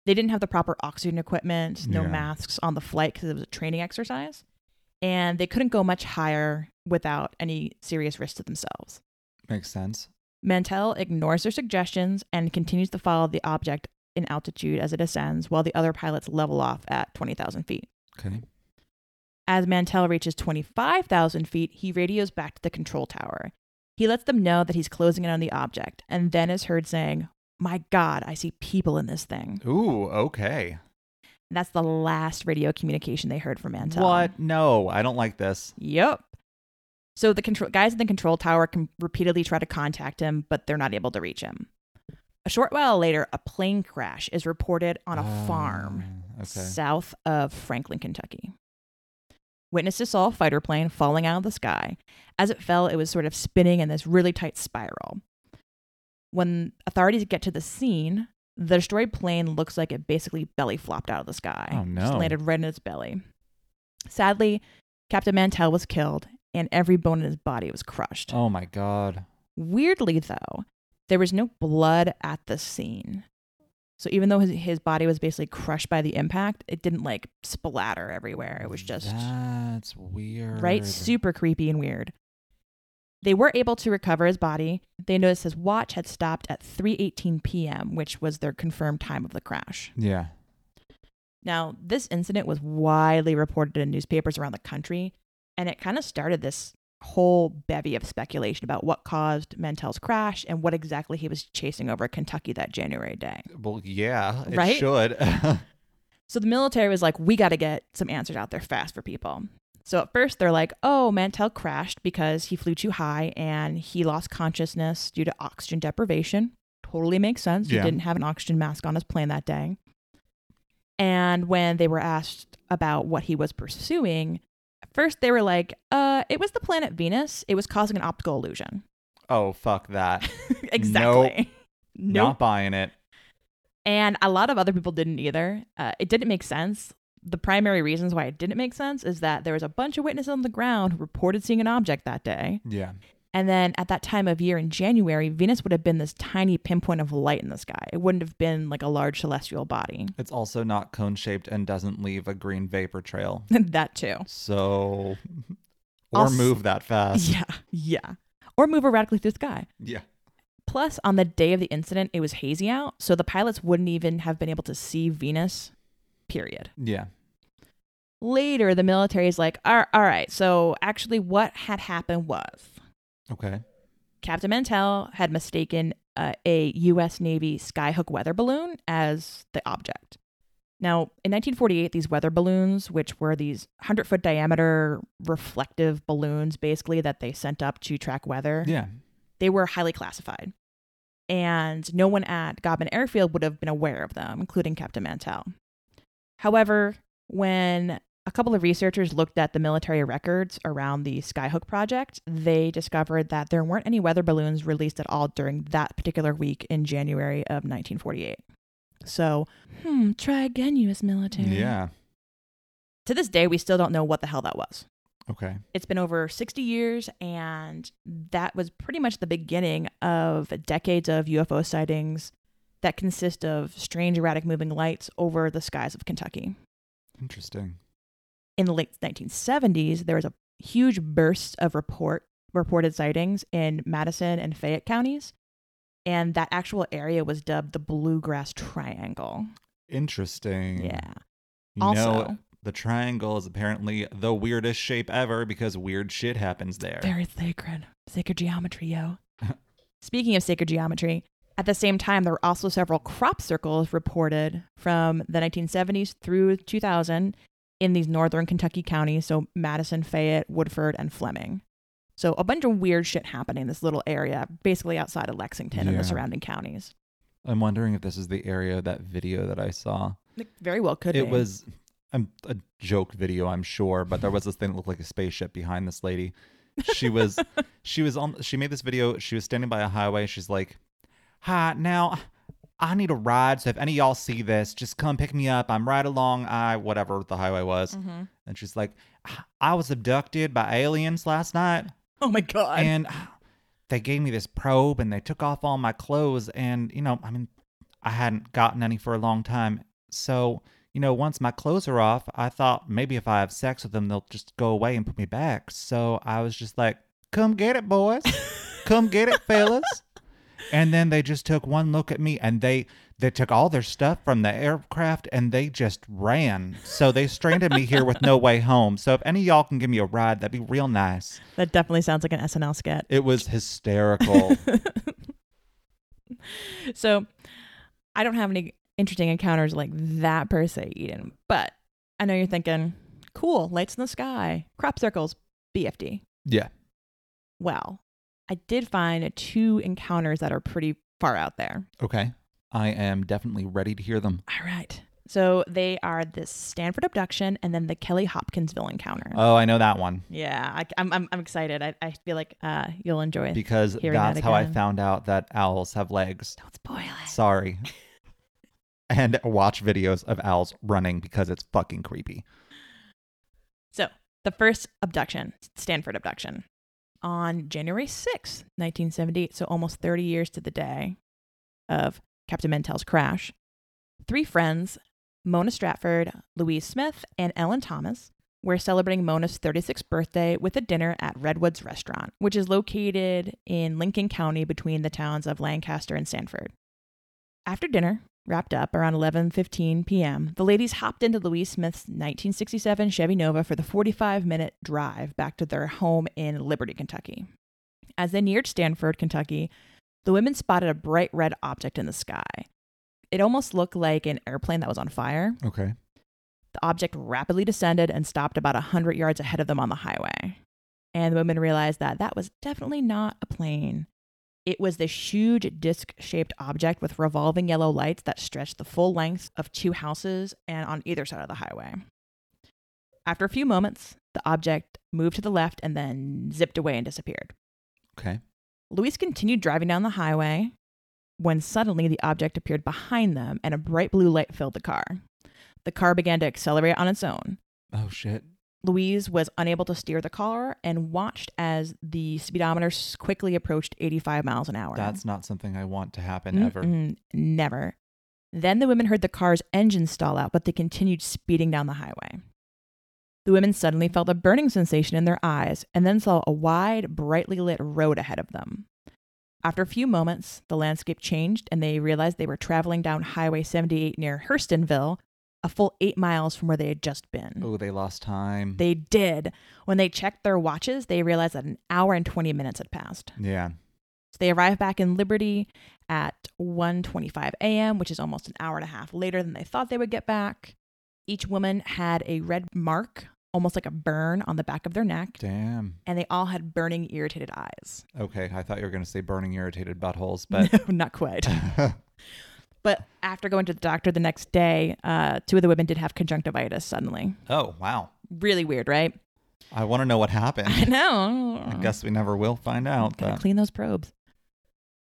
They didn't have the proper oxygen equipment, no Yeah. masks on the flight because it was a training exercise. And they couldn't go much higher without any serious risk to themselves. Makes sense. Mantell ignores their suggestions and continues to follow the object in altitude as it ascends, while the other pilots level off at 20,000 feet. Okay. As Mantell reaches 25,000 feet, he radios back to the control tower. He lets them know that he's closing in on the object, and then is heard saying, My God, I see people in this thing. Ooh, okay. And that's the last radio communication they heard from Mantell. What? No, I don't like this. Yep. So the control guys in the control tower can repeatedly try to contact him, but they're not able to reach him. A short while later, a plane crash is reported on a farm Ah, Okay. south of Franklin, Kentucky. Witnesses saw a fighter plane falling out of the sky. As it fell, it was sort of spinning in this really tight spiral. When authorities get to the scene, the destroyed plane looks like it basically belly flopped out of the sky. Oh, Just no. landed right in its belly. Sadly, Captain Mantell was killed, and every bone in his body was crushed. Oh my god. Weirdly, though, there was no blood at the scene. So even though his, his body was basically crushed by the impact, it didn't like splatter everywhere. It was just That's weird. right, super creepy and weird. They were able to recover his body. They noticed his watch had stopped at 3:18 p.m., which was their confirmed time of the crash. Yeah. Now, this incident was widely reported in newspapers around the country, and it kind of started this whole bevy of speculation about what caused Mantell's crash and what exactly he was chasing over Kentucky that January day. Well, yeah, it Right? should. So the military was like, we got to get some answers out there fast for people. So at first they're like, oh, Mantell crashed because he flew too high and he lost consciousness due to oxygen deprivation. Totally makes sense. Yeah. He didn't have an oxygen mask on his plane that day. And when they were asked about what he was pursuing, at first they were like, uh, it was the planet Venus. It was causing an optical illusion. oh, fuck that. exactly. Nope. Not buying it. And a lot of other people didn't either. Uh, it didn't make sense. The primary reasons why it didn't make sense is that there was a bunch of witnesses on the ground who reported seeing an object that day. Yeah. And then at that time of year in January, Venus would have been this tiny pinpoint of light in the sky. It wouldn't have been like a large celestial body. It's also not cone shaped and doesn't leave a green vapor trail. that too. So, I'll or s- move that fast. Yeah, yeah. Or move erratically through the sky. Yeah. Plus, on the day of the incident, it was hazy out, so the pilots wouldn't even have been able to see Venus, period. Yeah. Later, the military is like, all right, so actually, what had happened was Okay. Captain Mantell had mistaken uh, a U.S. Navy Skyhook weather balloon as the object. Now, in 1948, these weather balloons, which were these 100 foot diameter reflective balloons, basically that they sent up to track weather, Yeah. they were highly classified. and no one at Godman Airfield would have been aware of them, including Captain Mantell. However, when a couple of researchers looked at the military records around the Skyhook project, they discovered that there weren't any weather balloons released at all during that particular week in January of 1948. So, hmm, try again, U.S. military. Yeah. To this day, we still don't know what the hell that was. Okay. It's been over 60 years, and that was pretty much the beginning of decades of UFO sightings that consist of strange, erratic moving lights over the skies of Kentucky. Interesting. In the late 1970s, there was a huge burst of report reported sightings in Madison and Fayette counties, and that actual area was dubbed the Bluegrass Triangle. Interesting. Yeah. You Also- know, the triangle is apparently the weirdest shape ever because weird shit happens there. Very sacred. Sacred geometry, yo. Speaking of sacred geometry, at the same time, there were also several crop circles reported from the 1970s through 2000 in these northern Kentucky counties. So Madison, Fayette, Woodford, and Fleming. So a bunch of weird shit happening in this little area, basically outside of Lexington and the surrounding counties. I'm wondering if this is the area of that video that I saw. It very well could it be. was um, a joke video, I'm sure, but there was this thing that looked like a spaceship behind this lady. She was, she was on. She made this video. She was standing by a highway. She's like, "Hi, now I need a ride. So if any of y'all see this, just come pick me up. I'm right along I whatever the highway was." Mhm. And she's like, "I was abducted by aliens last night." Oh my God. and they gave me this probe and they took off all my clothes and you know i mean i hadn't gotten any for a long time so you know once my clothes are off i thought maybe if i have sex with them they'll just go away and put me back so i was just like come get it boys come get it fellas and then they just took one look at me and they they took all their stuff from the aircraft and they just ran so they stranded me here with no way home so if any of y'all can give me a ride that'd be real nice that definitely sounds like an SNL sketch. it was hysterical. so I don't have any interesting encounters like that per se, Eden. But I know you're thinking, cool, lights in the sky, crop circles, BFD. yeah. Well, I did find two encounters that are pretty far out there. Okay. I am definitely ready to hear them. All right. So they are the Stanford abduction and then the Kelly Hopkinsville encounter. Oh, I know that one yeah, I, I'm, I'm I'm excited. I, I feel like uh, you'll enjoy it. because Hearing that that's how I found out that owls have legs. Don't spoil it. Sorry. and watch videos of owls running because it's fucking creepy. So, the first abduction, Stanford abduction, on January sixth, 1978, so almost 30 years to the day of Captain Mantell's crash, three friends, Mona Stratford, Louise Smith, and Ellen Thomas, were celebrating Mona's 36th birthday with a dinner at Redwoods Restaurant, which is located in Lincoln County between the towns of Lancaster and Stanford. After dinner, wrapped up around 11:15 p.m., the ladies hopped into Louise Smith's 1967 Chevy Nova for the 45-minute drive back to their home in Liberty, Kentucky. As they neared Stanford, Kentucky, the women spotted a bright red object in the sky. It almost looked like an airplane that was on fire. Okay. The object rapidly descended and stopped about 100 yards ahead of them on the highway. And the women realized that that was definitely not a plane. It was this huge disc shaped object with revolving yellow lights that stretched the full length of two houses and on either side of the highway. After a few moments, the object moved to the left and then zipped away and disappeared. Okay. Louise continued driving down the highway when suddenly the object appeared behind them and a bright blue light filled the car. The car began to accelerate on its own. Oh shit. Louise was unable to steer the car and watched as the speedometer quickly approached 85 miles an hour. That's not something I want to happen ever. Mm-mm, never. Then the women heard the car's engine stall out, but they continued speeding down the highway. The women suddenly felt a burning sensation in their eyes and then saw a wide, brightly lit road ahead of them. After a few moments, the landscape changed and they realized they were traveling down Highway 78 near Hustonville, a full eight miles from where they had just been. Oh, they lost time. They did. When they checked their watches, they realized that an hour and 20 minutes had passed. yeah. So they arrived back in Liberty at 1:25 a.m., which is almost an hour and a half later than they thought they would get back. Each woman had a red mark almost like a burn on the back of their neck, Damn. and they all had burning, irritated eyes. Okay, I thought you were going to say burning irritated buttholes, but no, not quite. But after going to the doctor the next day, uh, two of the women did have conjunctivitis suddenly. oh, wow. Really weird, right? I want to know what happened. I know. I guess we never will find out. Gotta But clean those probes.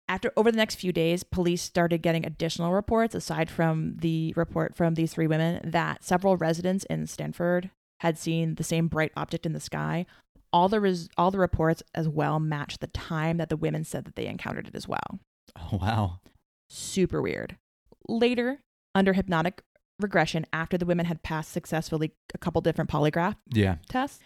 After over the next few days, police started getting additional reports aside from the report from these three women that several residents in Stanford had seen the same bright object in the sky. All the res- all the reports as well matched the time that the women said that they encountered it as well. oh, wow. Super weird. Later, under hypnotic regression, after the women had passed successfully a couple different polygraph Yeah. tests.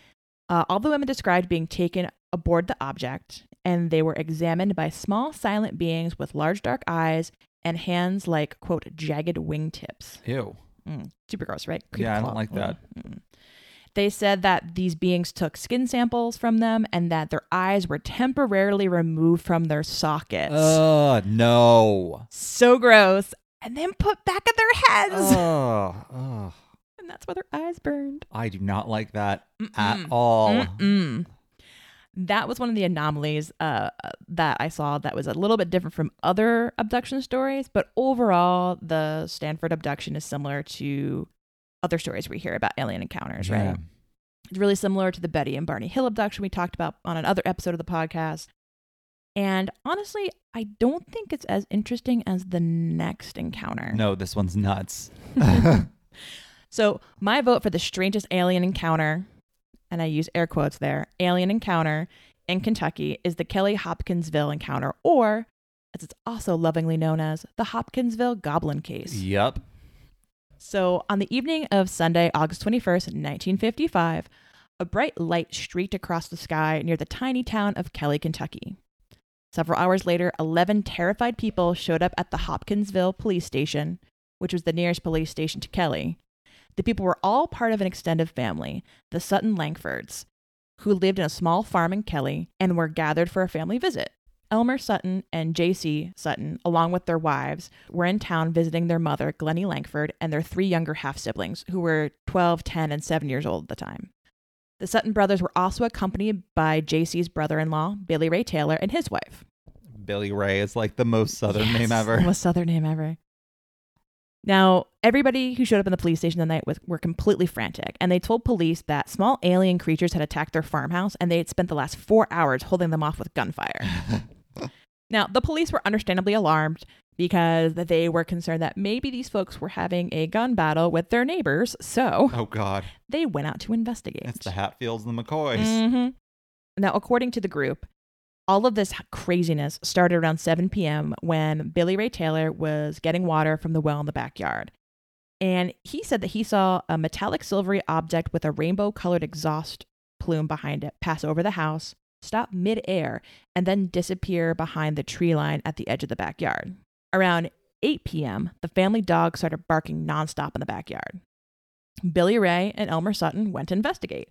Uh, all the women described being taken aboard the object, and they were examined by small, silent beings with large, dark eyes and hands like, quote, jagged wingtips. Ew. Mm, super gross, right? Yeah, I don't like that. Mm. They said that these beings took skin samples from them and that their eyes were temporarily removed from their sockets. Uh, no. so gross. And then put back in their heads. Oh, oh. and that's why their eyes burned. I do not like that at Mm-mm. all. Mm-mm. That was one of the anomalies uh, that I saw that was a little bit different from other abduction stories, but overall, the Stanford abduction is similar to other stories we hear about alien encounters, Yeah. right? It's really similar to the Betty and Barney Hill abduction we talked about on another episode of the podcast. And honestly, I don't think it's as interesting as the next encounter. No, this one's nuts. So, my vote for the strangest alien encounter, and I use air quotes there, alien encounter in Kentucky is the Kelly Hopkinsville encounter, or as it's also lovingly known as the Hopkinsville Goblin Case. yep. So, on the evening of Sunday, August 21st, 1955, a bright light streaked across the sky near the tiny town of Kelly, Kentucky. Several hours later, 11 terrified people showed up at the Hopkinsville police station, which was the nearest police station to Kelly. The people were all part of an extended family, the Sutton Langfords, who lived in a small farm in Kelly and were gathered for a family visit. Elmer Sutton and J.C. Sutton, along with their wives, were in town visiting their mother, Glennie Langford, and their three younger half siblings, who were 12, 10, and 7 years old at the time. The Sutton brothers were also accompanied by J.C.'s brother in law, Billy Ray Taylor, and his wife. Billy Ray is like the most southern Yes, name ever. Most southern name ever. Now, everybody who showed up in the police station that night was, were completely frantic, and they told police that small alien creatures had attacked their farmhouse and they had spent the last four hours holding them off with gunfire. now, the police were understandably alarmed because they were concerned that maybe these folks were having a gun battle with their neighbors, so oh God, they went out to investigate. it's the Hatfields and the McCoys. hmm Now, according to the group, all of this craziness started around 7 p.m. when Billy Ray Taylor was getting water from the well in the backyard. And he said that he saw a metallic silvery object with a rainbow colored exhaust plume behind it pass over the house, stop midair, and then disappear behind the tree line at the edge of the backyard. Around 8 p.m., the family dog started barking nonstop in the backyard. Billy Ray and Elmer Sutton went to investigate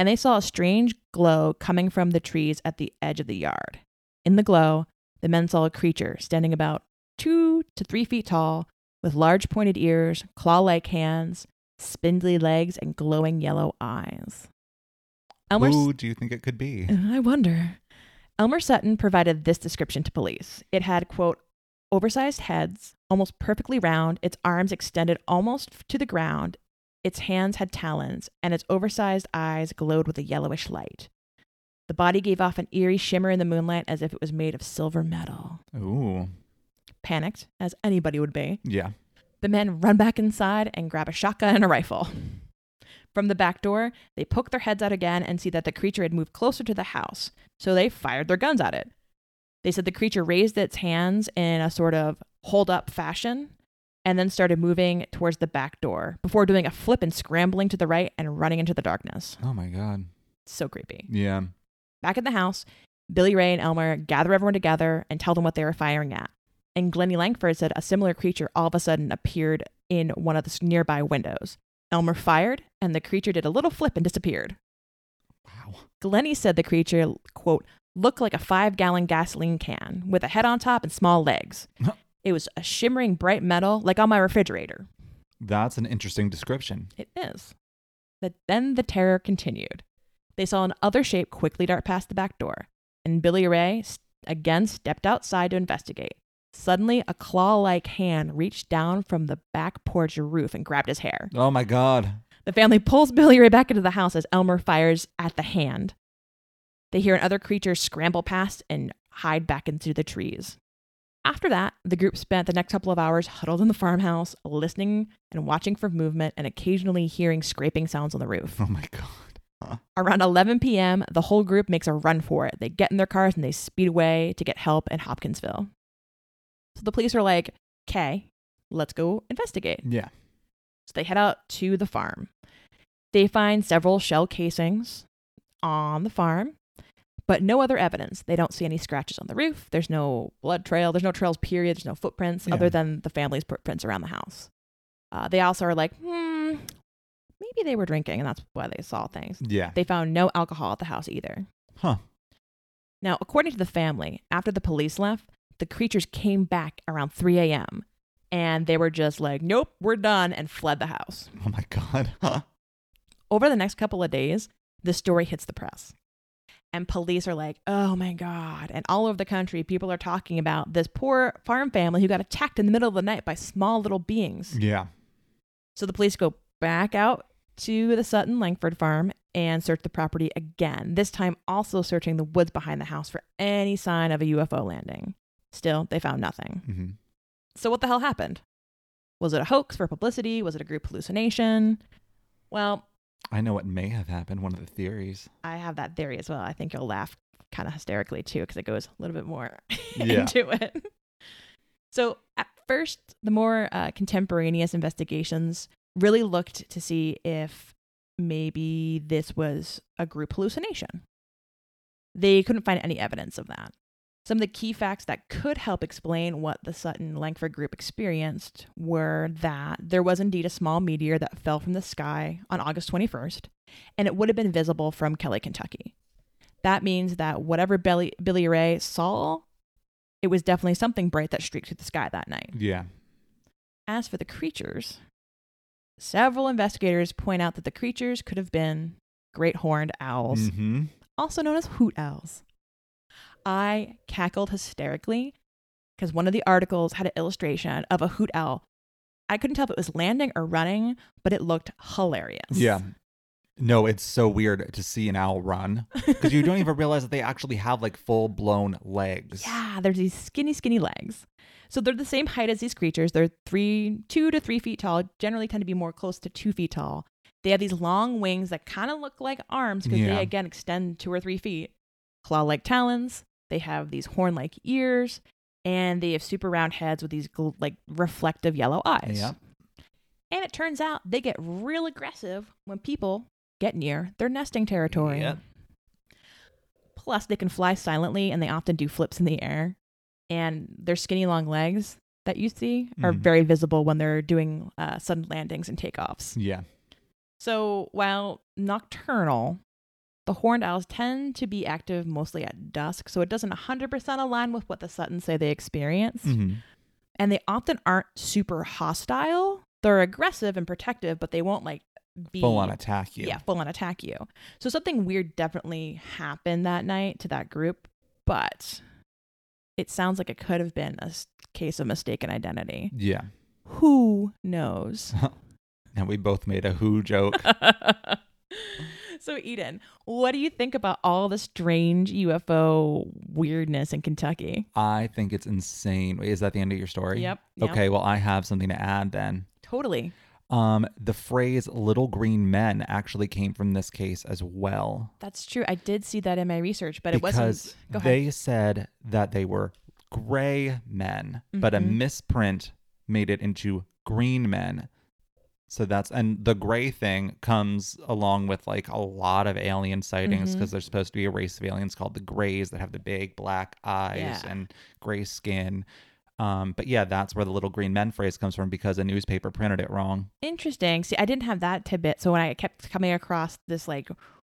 and they saw a strange glow coming from the trees at the edge of the yard. In the glow, the men saw a creature standing about two to three feet tall, with large pointed ears, claw like hands, spindly legs, and glowing yellow eyes. Elmer, Who do you think it could be? I wonder. Elmer Sutton provided this description to police. It had, quote, oversized heads, almost perfectly round, its arms extended almost to the ground, its hands had talons, and its oversized eyes glowed with a yellowish light. The body gave off an eerie shimmer in the moonlight as if it was made of silver metal. Ooh, Panicked, as anybody would be, yeah. the men run back inside and grab a shotgun and a rifle. From the back door, they poke their heads out again and see that the creature had moved closer to the house, so they fired their guns at it. They said the creature raised its hands in a sort of hold up fashion and then started moving towards the back door before doing a flip and scrambling to the right and running into the darkness. Oh my God. So creepy. Yeah. Back at the house, Billy Ray and Elmer gather everyone together and tell them what they were firing at. And Glennie Langford said a similar creature all of a sudden appeared in one of the nearby windows. Elmer fired, and the creature did a little flip and disappeared. Wow. Glennie said the creature, quote, looked like a five gallon gasoline can with a head on top and small legs. It was a shimmering bright metal like on my refrigerator. That's an interesting description. It is. That then the terror continued. They saw an other shape quickly dart past the back door, and Billy Ray again stepped outside to investigate. Suddenly, a claw-like hand reached down from the back porch roof and grabbed his hair. Oh my god. The family pulls Billy Ray back into the house as Elmer fires at the hand. They hear another creature scramble past and hide back into the trees. After that, the group spent the next couple of hours huddled in the farmhouse, listening and watching for movement and occasionally hearing scraping sounds on the roof. Oh my god. Around 11 p.m., the whole group makes a run for it. They get in their cars and they speed away to get help in Hopkinsville. So the police are like, okay, let's go investigate. Yeah. So they head out to the farm. They find several shell casings on the farm, but no other evidence. They don't see any scratches on the roof. There's no blood trail. There's no trails, period. There's no footprints Yeah. other than the family's footprints around the house. Uh, they also are like, hmm, maybe they were drinking and that's why they saw things. Yeah. They found no alcohol at the house either. Huh. Now, according to the family, after the police left, the creatures came back around 3 a.m. and they were just like, nope, we're done, and fled the house. Oh my god. Huh. Over the next couple of days, the story hits the press. And police are like, oh my God. And all over the country, people are talking about this poor farm family who got attacked in the middle of the night by small little beings. Yeah. So the police go back out to the Sutton Langford farm and search the property again, this time also searching the woods behind the house for any sign of a UFO landing. Still, they found nothing. hmm So, what the hell happened? Was it a hoax for publicity? Was it a group hallucination? Well, I know what may have happened. One of the theories. I have that theory as well. I think you'll laugh kind of hysterically too because it goes a little bit more Yeah. into it. So, at first, the more uh, contemporaneous investigations really looked to see if maybe this was a group hallucination. They couldn't find any evidence of that. Some of the key facts that could help explain what the Sutton Langford group experienced were that there was indeed a small meteor that fell from the sky on August 21st, and it would have been visible from Kelly, Kentucky. That means that whatever Billy, Billy Ray saw, it was definitely something bright that streaked through the sky that night. Yeah. As for the creatures, several investigators point out that the creatures could have been great horned owls, hmm also known as hoot owls. I cackled hysterically because one of the articles had an illustration of a hoot owl. I couldn't tell if it was landing or running, but it looked hilarious. Yeah. No, it's so weird to see an owl run because you don't even realize that they actually have like full blown legs. Yeah, there's these skinny, skinny legs. So they're the same height as these creatures. They're three, two to three feet tall. Generally, tend to be more close to two feet tall. They have these long wings that kind of look like arms because Yeah. they again extend two or three feet. Claw-like talons. They have these horn-like ears, and they have super round heads with these gl- like reflective yellow eyes. Yep. And it turns out they get real aggressive when people get near their nesting territory. Yep. Plus, they can fly silently and they often do flips in the air. And their skinny long legs that you see are Mhm. very visible when they're doing uh, sudden landings and takeoffs. Yeah. So, while nocturnal, the horned owls tend to be active mostly at dusk, so it doesn't 100% align with what the Suttons say they experience. hmm And they often aren't super hostile. They're aggressive and protective, but they won't like be Full on attack you. yeah, full on attack you. So something weird definitely happened that night to that group, but it sounds like it could have been a case of mistaken identity. Yeah. Who knows? And we both made a who joke. so Eden, what do you think about all the strange UFO weirdness in Kentucky? I think it's insane. Wait, is that the end of your story? Yep, yep. Okay, well, I have something to add then. Totally. Um, the phrase little green men actually came from this case as well. That's true. I did see that in my research, but it wasn't. Go ahead. they said that they were gray men, but a Mhm. misprint made it into green men. So that's and the gray thing comes along with like a lot of alien sightings because there's supposed to be a race of aliens called the grays that have the big black eyes Yeah. and gray skin. Um, but yeah, that's where the little green men phrase comes from because a newspaper printed it wrong. Interesting. See, I didn't have that tidbit. So when I kept coming across this like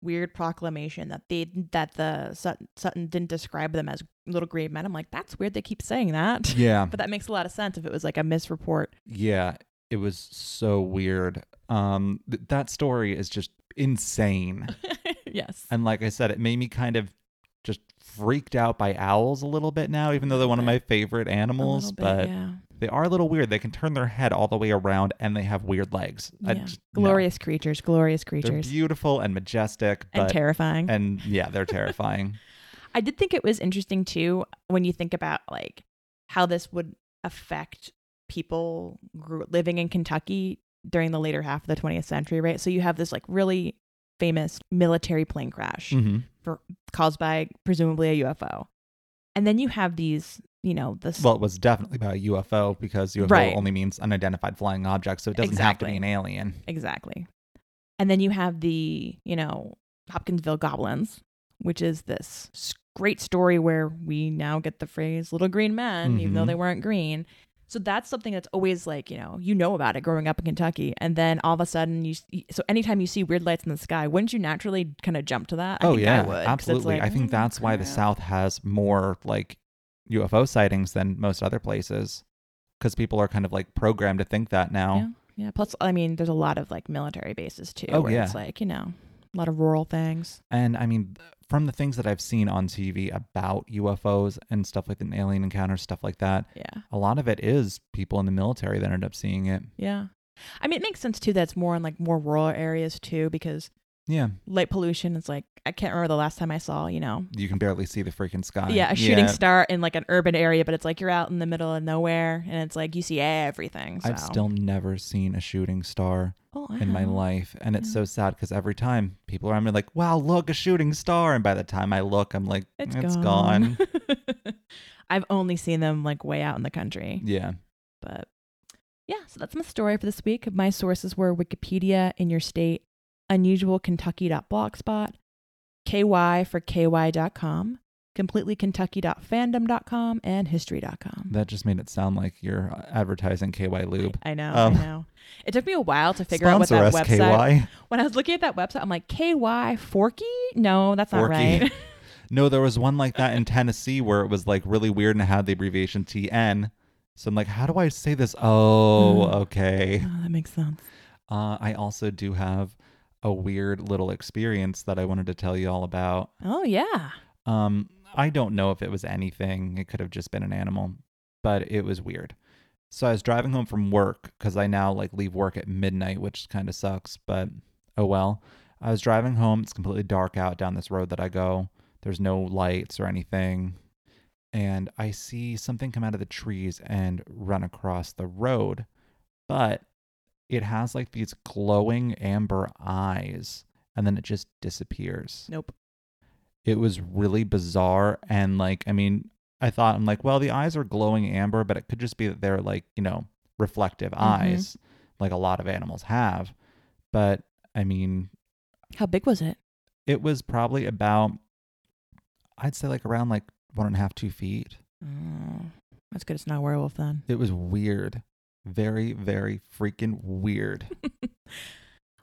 weird proclamation that they that the Sutton, Sutton didn't describe them as little green men, I'm like, that's weird. They keep saying that. Yeah, but that makes a lot of sense if it was like a misreport. yeah. It was so weird. Um, th- that story is just insane. yes. And like I said, it made me kind of just freaked out by owls a little bit now, even though they're one of my favorite animals. bit, but yeah. they are a little weird. They can turn their head all the way around and they have weird legs. Yeah. just- no. glorious creatures, glorious They're creatures, beautiful and majestic, and terrifying. and yeah, they're terrifying. I did think it was interesting too when you think about like how this would affect people grew, living in Kentucky during the later half of the 20th century, right? So you have this like really famous military plane crash hmm caused by presumably a UFO. And then you have these, you know, this Well, it was definitely about a UFO because UFO Right. only means unidentified flying object, so it doesn't have to be an alien. exactly. And then you have the, you know, Hopkinsville goblins, which is this great story where we now get the phrase little green men, even though Mhm. they weren't green. So that's something that's always like, you know, you know about it growing up in Kentucky. And then all of a sudden, you, so anytime you see weird lights in the sky, wouldn't you naturally kind of jump to that? I oh think yeah, I would, absolutely. like, I think "Oh, that's why the. South has more like UFO sightings than most other places, because people are kind of like programmed to think that now. Yeah. Yeah. Plus, I mean, there's a lot of like military bases too. Oh, where yeah. It's like, you know, a lot of rural things. And I mean, from the things that I've seen on TV about UFOs and stuff like an alien encounter, stuff like that, Yeah. a lot of it is people in the military that end up seeing it. Yeah. I mean, it makes sense too that it's more in like more rural areas too, because Yeah, light pollution is like, I can't remember the last time I saw, you know, you can barely see the freaking sky. yeah, a shooting star in like an urban area, but it's like you're out in the middle of nowhere and it's like you see everything. So. I've still never seen a shooting star oh, in my life, and it's so sad because every time people are, I'm like, "Wow, look, a shooting star!" And by the time I look, I'm like, It's "It's gone. gone." I've only seen them like way out in the country. yeah, But yeah, so that's my story for this week. My sources were Wikipedia in your state, unusualkentucky.blogspot, KY for KY.com, completelykentucky.fandom.com, and history.com. that just made it sound like you're advertising KY Lube. I know, Um, I know. It took me a while to figure out what that us, website. KY. When I was looking at that website, I'm like, KY Forky? No, that's not right. No, there was one like that in Tennessee where it was like really weird and it had the abbreviation TN. So I'm like, how do I say this? Oh, Mm. okay. oh, that makes sense. Uh, I also do have a weird little experience that I wanted to tell you all about. Oh, yeah. Um, I don't know if it was anything. It could have just been an animal, but it was weird. So I was driving home from work because I now like leave work at midnight, which kind of sucks, but oh well. I was driving home. It's completely dark out down this road that I go. There's no lights or anything. And I see something come out of the trees and run across the road, but it has like these glowing amber eyes and then it just disappears Nope. it was really bizarre and like i mean i thought i'm like well the eyes are glowing amber but it could just be that they're like you know reflective mm-hmm. eyes like a lot of animals have but i mean How big was it? it was probably about i'd say like around like one and a half two feet Oh, that's good. It's not a werewolf then. it was weird very very freaking weird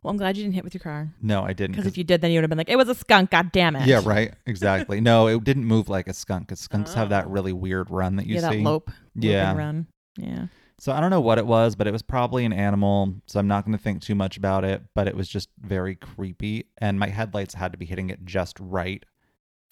Well, I'm glad you didn't hit with your car. no i didn't Because if you did, then you would have been like, it was a skunk. God damn it. yeah right exactly no it didn't move like a skunk because skunks have that Oh. really weird run that you see. yeah, see that lope. yeah Run. Yeah. So I don't know what it was, but it was probably an animal. So I'm not going to think too much about it, but it was just very creepy. And my headlights had to be hitting it just right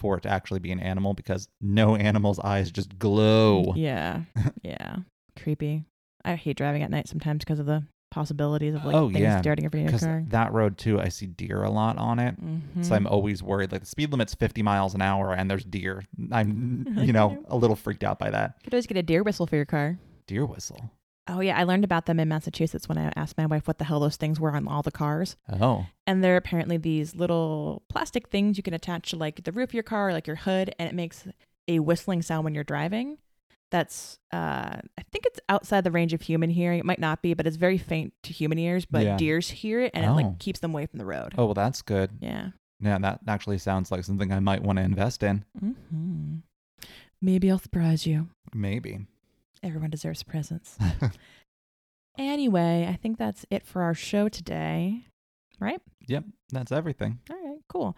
for it to actually be an animal because no animal's eyes just glow. Yeah. yeah. Creepy. I hate driving at night sometimes because of the possibilities of like Oh, things yeah. darting over your Because car. that road too, I see deer a lot on it. Mhm. So I'm always worried. Like the speed limit's 50 miles an hour and there's deer. I'm, you know, a little freaked out by that. You could always get a deer whistle for your car. Deer whistle. Oh yeah, I learned about them in Massachusetts when I asked my wife what the hell those things were on all the cars. Oh, And they're apparently these little plastic things you can attach to like the roof of your car, like your hood, and it makes a whistling sound when you're driving. That's uh I think it's outside the range of human hearing. It might not be, but it's very faint to human ears, but Yeah. deers hear it and it Oh. like keeps them away from the road. oh, well, that's good. Yeah. Yeah, that actually sounds like something I might want to invest in. hmm Maybe I'll surprise you. Maybe. Everyone deserves presents. Anyway, I think that's it for our show today. Right? Yep, that's everything. All right, cool.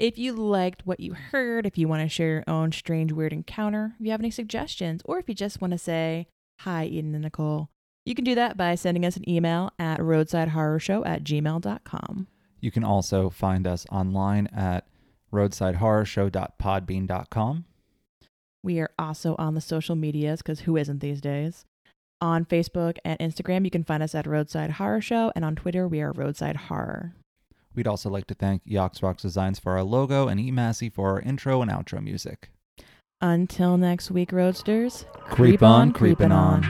If you liked what you heard, if you want to share your own strange, weird encounter, if you have any suggestions, or if you just want to say, Hi, Eden and Nicole, You can do that by sending us an email at roadsidehorrorshow at gmail.com. You can also find us online at roadsidehorrorshow.podbean.com. We are also on the social medias because who isn't these days? On Facebook and Instagram, you can find us at Roadside Horror Show, and on Twitter, we are Roadside Horror. We'd also like to thank Yox Rocks Designs for our logo and eMassey for our intro and outro music. Until next week, Roadsters, Creep on, creepin' on.